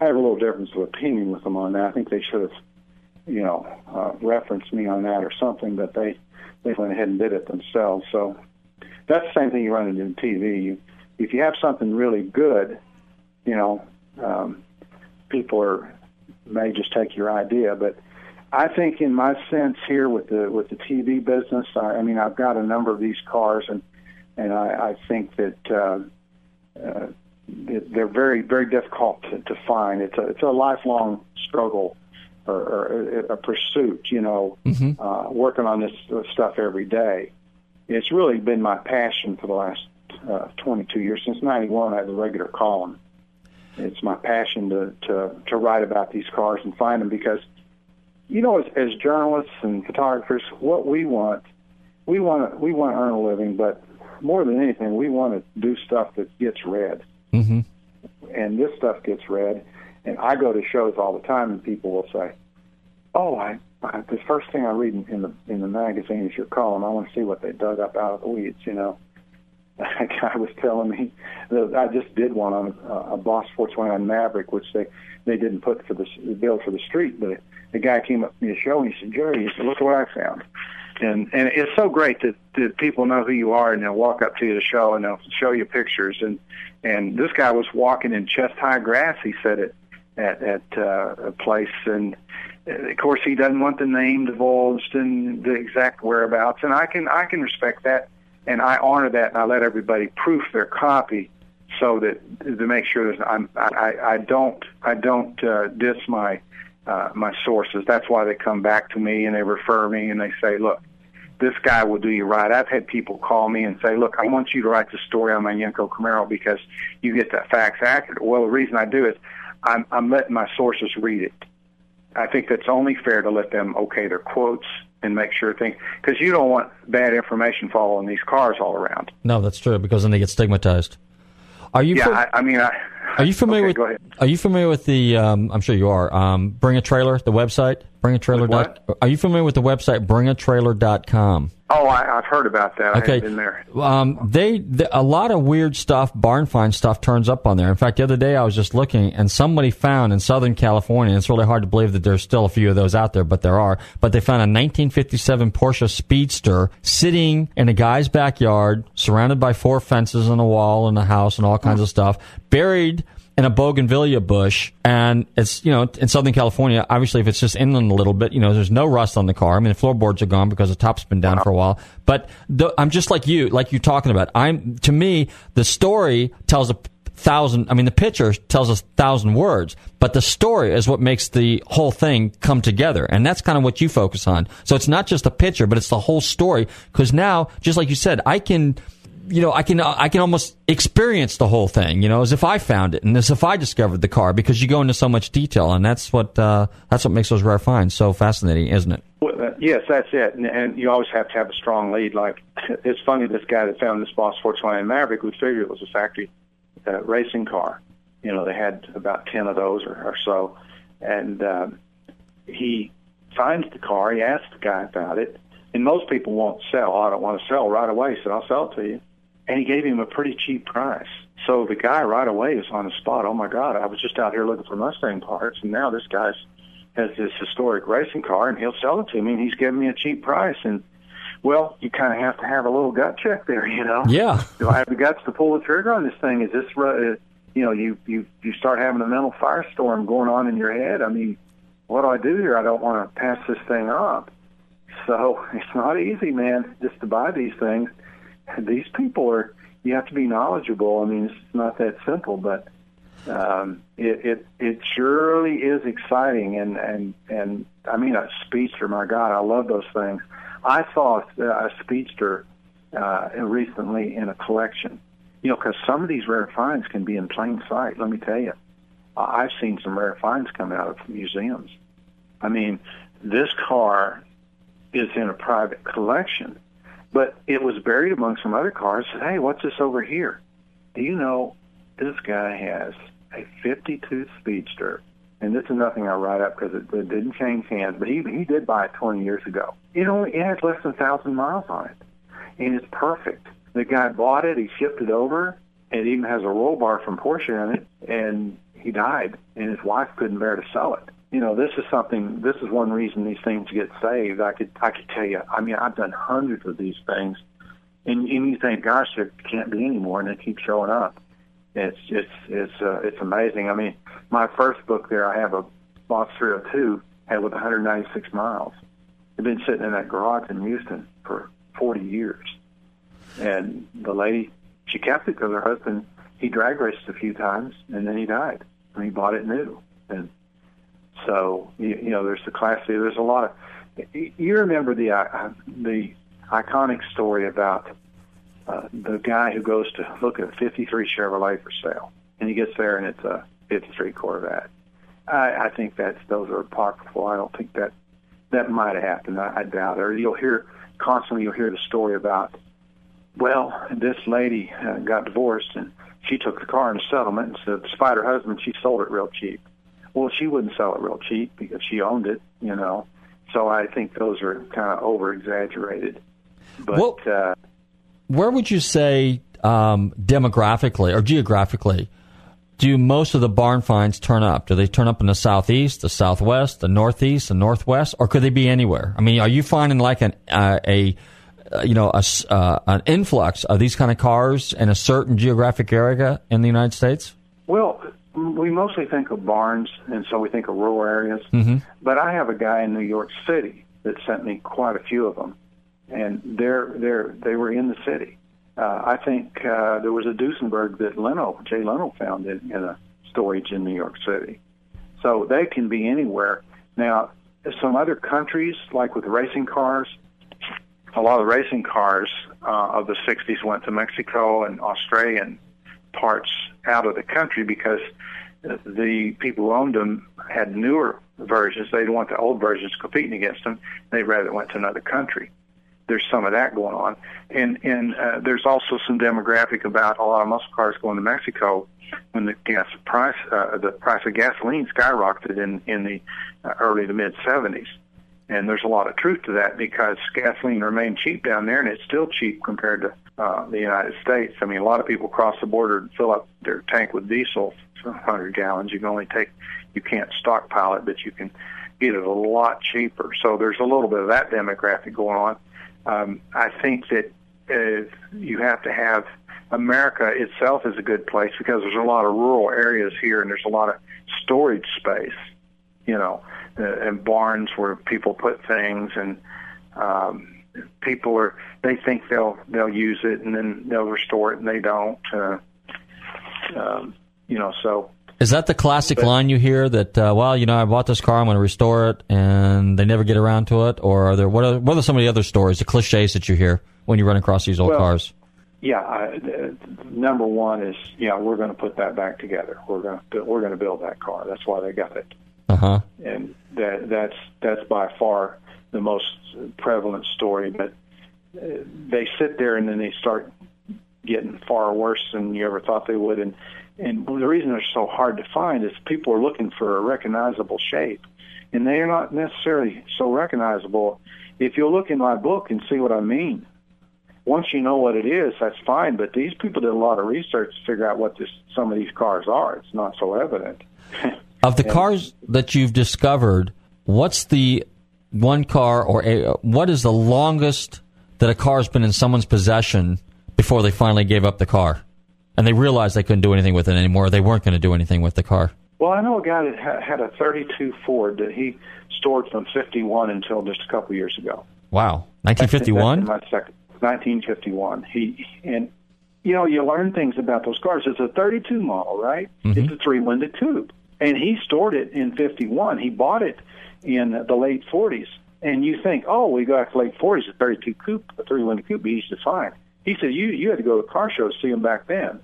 I have a little difference of opinion with them on that. I think they should have, you know, uh, referenced me on that or something. But they they went ahead and did it themselves. So that's the same thing you run into in TV. You, if you have something really good, you know, um, people are may just take your idea. But I think, in my sense here with the with the TV business, I, I mean, I've got a number of these cars, and and I, I think that uh, uh, they're very very difficult to, to find. It's a it's a lifelong struggle or, or a, pursuit. You know, Mm-hmm. uh, working on this stuff every day. It's really been my passion for the last uh, 22 years. Since 91, I have a regular column. It's my passion to, to, to write about these cars and find them because, you know, as, as journalists and photographers, what we want, we want to, we want to earn a living, but more than anything, we want to do stuff that gets read Mm-hmm. and this stuff gets read. And I go to shows all the time, and people will say, "Oh, I, I the first thing I read in, in the in the magazine is your column. I want to see what they dug up out of the weeds." You know, a guy was telling me that I just did one on uh, a Boss 429 Maverick, which they they didn't put for the bill for the street, but the guy came up to me to show, and he said, "Jerry," he said, "Look what I found." and and it's so great that, that people know who you are and they'll walk up to you to show and they'll show you pictures. And and this guy was walking in chest high grass he said it at at uh, a place. And uh, of course he doesn't want the name divulged and the exact whereabouts. And I can I can respect that and I honor that and I let everybody proof their copy so that to make sure there's I'm I I don't I don't uh, diss my uh, my sources. That's why they come back to me and they refer me and they say, look, this guy will do you right. I've had people call me and say, look, I want you to write the story on my Yenko Camaro because you get the facts accurate. Well, the reason I do is I'm, I'm letting my sources read it. I think that's only fair to let them okay their quotes and make sure things, because you don't want bad information following these cars all around. No, that's true because then they get stigmatized. Are you? yeah, pro- I, I mean, I, Are you familiar Okay, with? Are you familiar with the? Um, I'm sure you are. Um, Bring a trailer, the website. Bring a trailer. what? Are you familiar with the website bringatrailer.com? Oh, I, I've heard about that. Okay. been there. Um, they, the, a lot of weird stuff, barn find stuff turns up on there. In fact, the other day I was just looking and somebody found in Southern California, it's really hard to believe that there's still a few of those out there, but there are, but they found a 1957 Porsche Speedster sitting in a guy's backyard, surrounded by four fences and a wall and a house and all kinds of stuff, buried in a bougainvillea bush, and it's you know in Southern California. Obviously, if it's just inland a little bit, you know, there's no rust on the car. I mean, the floorboards are gone because the top's been down for a while. But the, I'm just like you, like you're talking about. I'm to me, the story tells a thousand. I mean, the picture tells a thousand words, but the story is what makes the whole thing come together, and that's kind of what you focus on. So it's not just the picture, but it's the whole story. Because now, just like you said, I can you know, I can I can almost experience the whole thing, you know, as if I found it and as if I discovered the car because you go into so much detail, and that's what uh, that's what makes those rare finds so fascinating, isn't it? Well, uh, yes, that's it. And, and you always have to have a strong lead. Like, it's funny, this guy that found this Boss 429 Maverick, we figured it was a factory uh, racing car. You know, they had about 10 of those or, or so. And um, he finds the car. He asks the guy about it. And most people won't sell. I don't want to sell right away. Said, I'll sell it to you. And he gave him a pretty cheap price. So the guy right away was on the spot. Oh my God, I was just out here looking for Mustang parts, and now this guy's has this historic racing car, and he'll sell it to me, and he's giving me a cheap price. And well, you kind of have to have a little gut check there, you know. Yeah. Do I have the guts to pull the trigger on this thing? Is this, uh, you know, you you you start having a mental firestorm going on in your head. I mean, what do I do here? I don't want to pass this thing up. So it's not easy, man, just to buy these things. These people are. You have to be knowledgeable. I mean, it's not that simple, but um, it, it it surely is exciting. And and and I mean, a speedster. My God, I love those things. I saw a, a speedster uh, recently in a collection. You know, because some of these rare finds can be in plain sight. Let me tell you, I've seen some rare finds come out of museums. I mean, this car is in a private collection, but it was buried among some other cars. Hey, what's this over here? Do you know this guy has a 52 Speedster? And this is nothing I write up because it, it didn't change hands, but he he did buy it 20 years ago. It only it has less than a thousand miles on it, and it's perfect. The guy bought it, he shipped it over, and it even has a roll bar from Porsche in it, and he died, and his wife couldn't bear to sell it you know, this is something. This is one reason these things get saved. I could, I could tell you. I mean, I've done hundreds of these things, and, and you think, gosh, there can't be any more, and they keep showing up. It's, it's, it's, uh, it's amazing. I mean, my first book there, I have a Boss 302 had with 196 miles. It'd been sitting in that garage in Houston for 40 years, and the lady, she kept it because her husband, he drag raced a few times, and then he died, and he bought it new, and so you, you know, there's the class. There's a lot of. You remember the uh, the iconic story about uh, the guy who goes to look at a '53 Chevrolet for sale, and he gets there and it's a '53 Corvette. I, I think that's those are apocryphal. I don't think that that might have happened. I, I doubt it. Or you'll hear constantly. You'll hear the story about. Well, this lady uh, got divorced and she took the car in a settlement and so despite her husband, she sold it real cheap. Well, she wouldn't sell it real cheap because she owned it, you know. So I think those are kind of over exaggerated. But Well- uh, Where would you say um, demographically or geographically do most of the barn finds turn up? Do they turn up in the southeast, the southwest, the northeast, the northwest, or could they be anywhere? I mean, are you finding like an uh, a uh, you know a uh, an influx of these kind of cars in a certain geographic area in the United States? well, we mostly think of barns, and so we think of rural areas. Mm-hmm. But I have a guy in New York City that sent me quite a few of them, and they're they're they were in the city. Uh, I think uh, there was a Duesenberg that Leno Jay Leno found in, in a storage in New York City. So they can be anywhere. Now, some other countries, like with racing cars, a lot of the racing cars uh, of the 60s went to Mexico and Australian parts out of the country because the people who owned them had newer versions. They didn't want the old versions competing against them. They rather went to another country. there's some of that going on, and and uh, there's also some demographic about a lot of muscle cars going to Mexico when the gas price uh, the price of gasoline skyrocketed in in the uh, early to mid 70s. And there's a lot of truth to that because gasoline remained cheap down there, and it's still cheap compared to uh, the United States. I mean, a lot of people cross the border and fill up their tank with diesel, 100 gallons. You can only take, you can't stockpile it, but you can get it a lot cheaper. So there's a little bit of that demographic going on. Um, I think that uh, you have to have America itself is a good place because there's a lot of rural areas here, and there's a lot of storage space. You know, and barns where people put things, and um, people are they think they'll they'll use it and then they'll restore it, and they don't. Uh, um, you know, so Is that the classic line you hear that, uh, well, you know, I bought this car, I'm going to restore it, and they never get around to it? Or are there what are what are some of the other stories, the cliches that you hear when you run across these old Well, cars? yeah, I, uh, number one is yeah, we're going to put that back together. We're going to we're going to build that car. That's why they got it, Uh huh. and that that's that's by far the most prevalent story. But uh, they sit there and then they start getting far worse than you ever thought they would. And and the reason they're so hard to find is people are looking for a recognizable shape, and they are not necessarily so recognizable. If you'll look in my book and see what I mean, once you know what it is, that's fine. But these people did a lot of research to figure out what this some of these cars are. It's not so evident. Of the cars that you've discovered, what's the one car or a, what is the longest that a car's been in someone's possession before they finally gave up the car? And they realized they couldn't do anything with it anymore. They weren't going to do anything with the car. Well, I know a guy that had a 32 Ford that he stored from 51 until just a couple years ago. Wow. 1951? my second, 1951. He and you know you learn things about those cars. It's a 32 model, right? Mm-hmm. It's a three-winded coupe, and he stored it in 51. He bought it in the late 40s, and you think, oh, we got late 40s, a 32 coupe, a three-winded coupe, easy to. He said you you had to go to car shows to see them back then,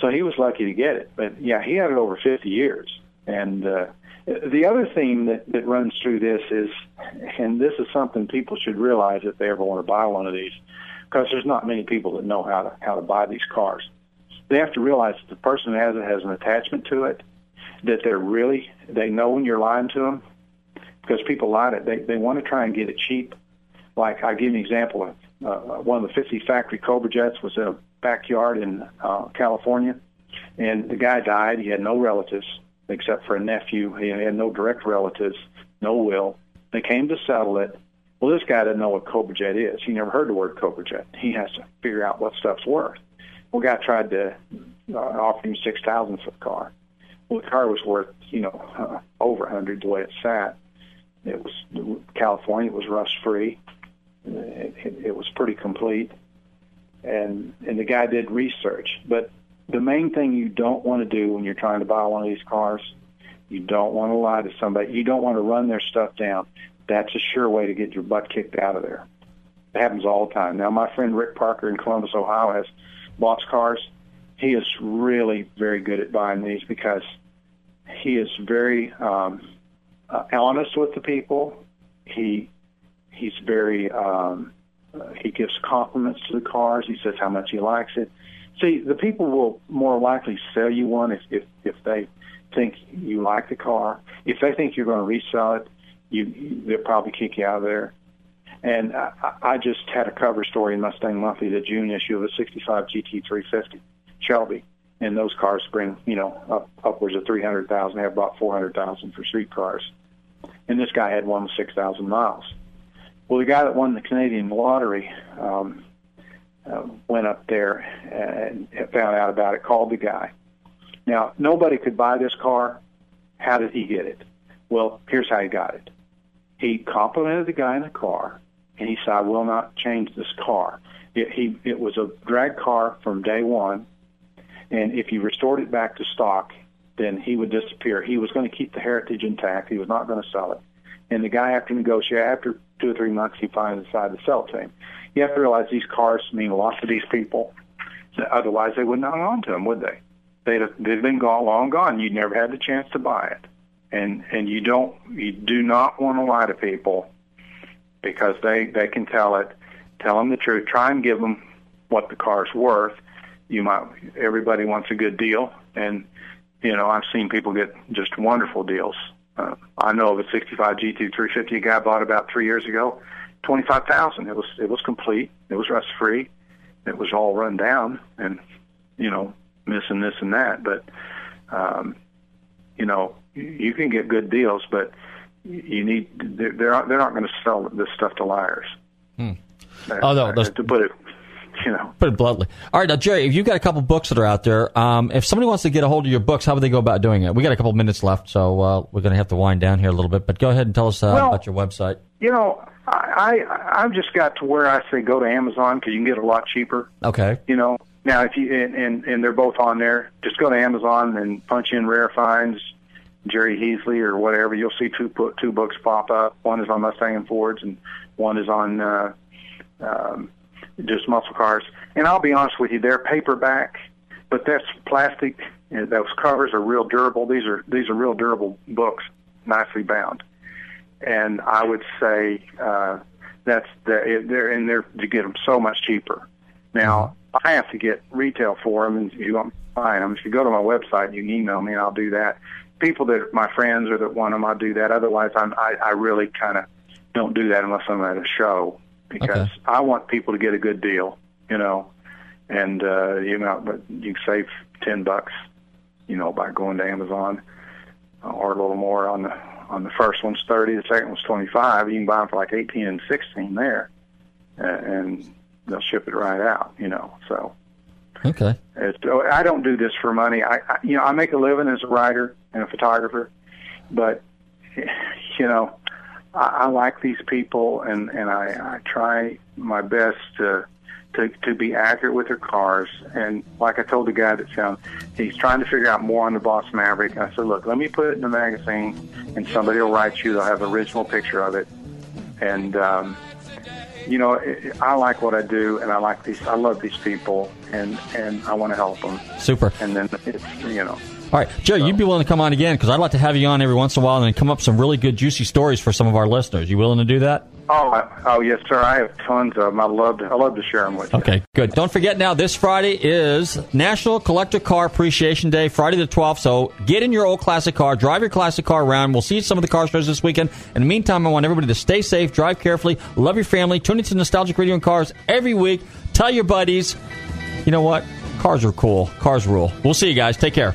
so he was lucky to get it. But yeah, he had it over 50 years, and. uh the other theme that, that runs through this is, and this is something people should realize if they ever want to buy one of these, because there's not many people that know how to how to buy these cars. They have to realize that the person who has it has an attachment to it, that they're really they know when you're lying to them, because people lie to. They they want to try and get it cheap. Like I give you an example of uh, one of the 50 factory Cobra jets was in a backyard in uh, California, and the guy died. He had no relatives except for a nephew. He had no direct relatives, no will. They came to settle it. Well, this guy didn't know what Cobra Jet is. He never heard the word Cobra Jet. He has to figure out what stuff's worth. Well, guy tried to uh, offer him six thousand for the car. Well, the car was worth you know uh, over a hundred the way it sat. It was California. It was rust free. It, it, it was pretty complete, and and the guy did research, but the main thing you don't want to do when you're trying to buy one of these cars, you don't want to lie to somebody. You don't want to run their stuff down. That's a sure way to get your butt kicked out of there. It happens all the time. Now, my friend Rick Parker in Columbus, Ohio, has bought cars. He is really very good at buying these because he is very um, uh, honest with the people. He he's very um, uh, he gives compliments to the cars. He says how much he likes it see the people will more likely sell you one if if if they think you like the car. If they think you're going to resell it, you they'll probably kick you out of there. And I, I just had a cover story in Mustang Monthly, the June issue of a '65 GT350 Shelby, and those cars bring you know up, upwards of three hundred thousand. Have about four hundred thousand for street cars, and this guy had one with six thousand miles. Well, the guy that won the Canadian lottery. Um, uh, went up there and found out about it, called the guy. Now, nobody could buy this car. How did he get it? Well, here's how he got it. He complimented the guy in the car, and he said, I will not change this car. It, he, it was a drag car from day one, and if you restored it back to stock, then he would disappear. He was going to keep the heritage intact. He was not going to sell it. And the guy, after negotiating, after two or three months, he finally decided to sell it to him you have to realize these cars mean a lot to these people. Otherwise, they wouldn't hang on to them, would they? They'd have, they'd been gone, long gone. You'd never had the chance to buy it, and and you don't, you do not want to lie to people because they they can tell it. tell them the truth. Try and give them what the car's worth. You might. Everybody wants a good deal, and you know I've seen people get just wonderful deals. Uh, I know of a 65 GT 350 a guy bought about three years ago, 25,000. It was it was complete. It was rust free. It was all run down, and you know missing this and that. But um, you know you can get good deals, but you need they're they're not, they're not going to sell this stuff to liars. Hmm. Oh, no, those- to put it, you know. Put it bluntly. All right, now Jerry, if you've got a couple books that are out there, um, if somebody wants to get a hold of your books, how would they go about doing it? We got a couple minutes left, so uh, we're going to have to wind down here a little bit. But go ahead and tell us uh, Well- about your website. You know, I, I I've just got to where I say go to Amazon because you can get it a lot cheaper. Okay. You know, now if you and, and and they're both on there, just go to Amazon and punch in Rare Finds, Jerry Heasley or whatever. You'll see two put two books pop up. One is on Mustang and Fords, and one is on uh, um, just muscle cars. And I'll be honest with you, they're paperback, but that's plastic. And those covers are real durable. These are these are real durable books, nicely bound. And I would say uh, that's the they're and they're you get them so much cheaper. Now I have to get retail for them, and if you want to buy them, if you go to my website, you can email me, and I'll do that. People that are my friends or that want them, I'll do that. Otherwise, I'm, I I really kind of don't do that unless I'm at a show because Okay. I want people to get a good deal, you know, and uh, you know, but you can save ten bucks, you know, by going to Amazon uh, or a little more on the on the first one's thirty, the second one's twenty five. You can buy them for like eighteen and sixteen there, uh, and they'll ship it right out, you know. So Okay. it's, I don't do this for money. I, I you know I make a living as a writer and a photographer, but you know I, I like these people and and I, I try my best to to to be accurate with their cars. And like I told the guy that found he's trying to figure out more on the Boss Maverick. I said, look, let me put it in the magazine, and somebody will write you. They'll have an original picture of it, and. um you know, it- I like what I do, and I like these. I love these people, and and I want to help them. Super. And then it's you know, All right, Jerry, you'd be willing to come on again because I'd like to have you on every once in a while and then come up with some really good, juicy stories for some of our listeners. You willing to do that? oh, I, oh yes, sir. I have tons of them. I love to. I love to share them with you. Okay, good. Don't forget now, this Friday is National Collector Car Appreciation Day, Friday the 12th. So get in your old classic car, drive your classic car around. We'll see some of the car shows this weekend. In the meantime, I want everybody to stay safe, drive carefully, love your family, tune into Nostalgic Radio and Cars every week. Tell your buddies, you know what? Cars are cool. Cars rule. We'll see you guys. Take care.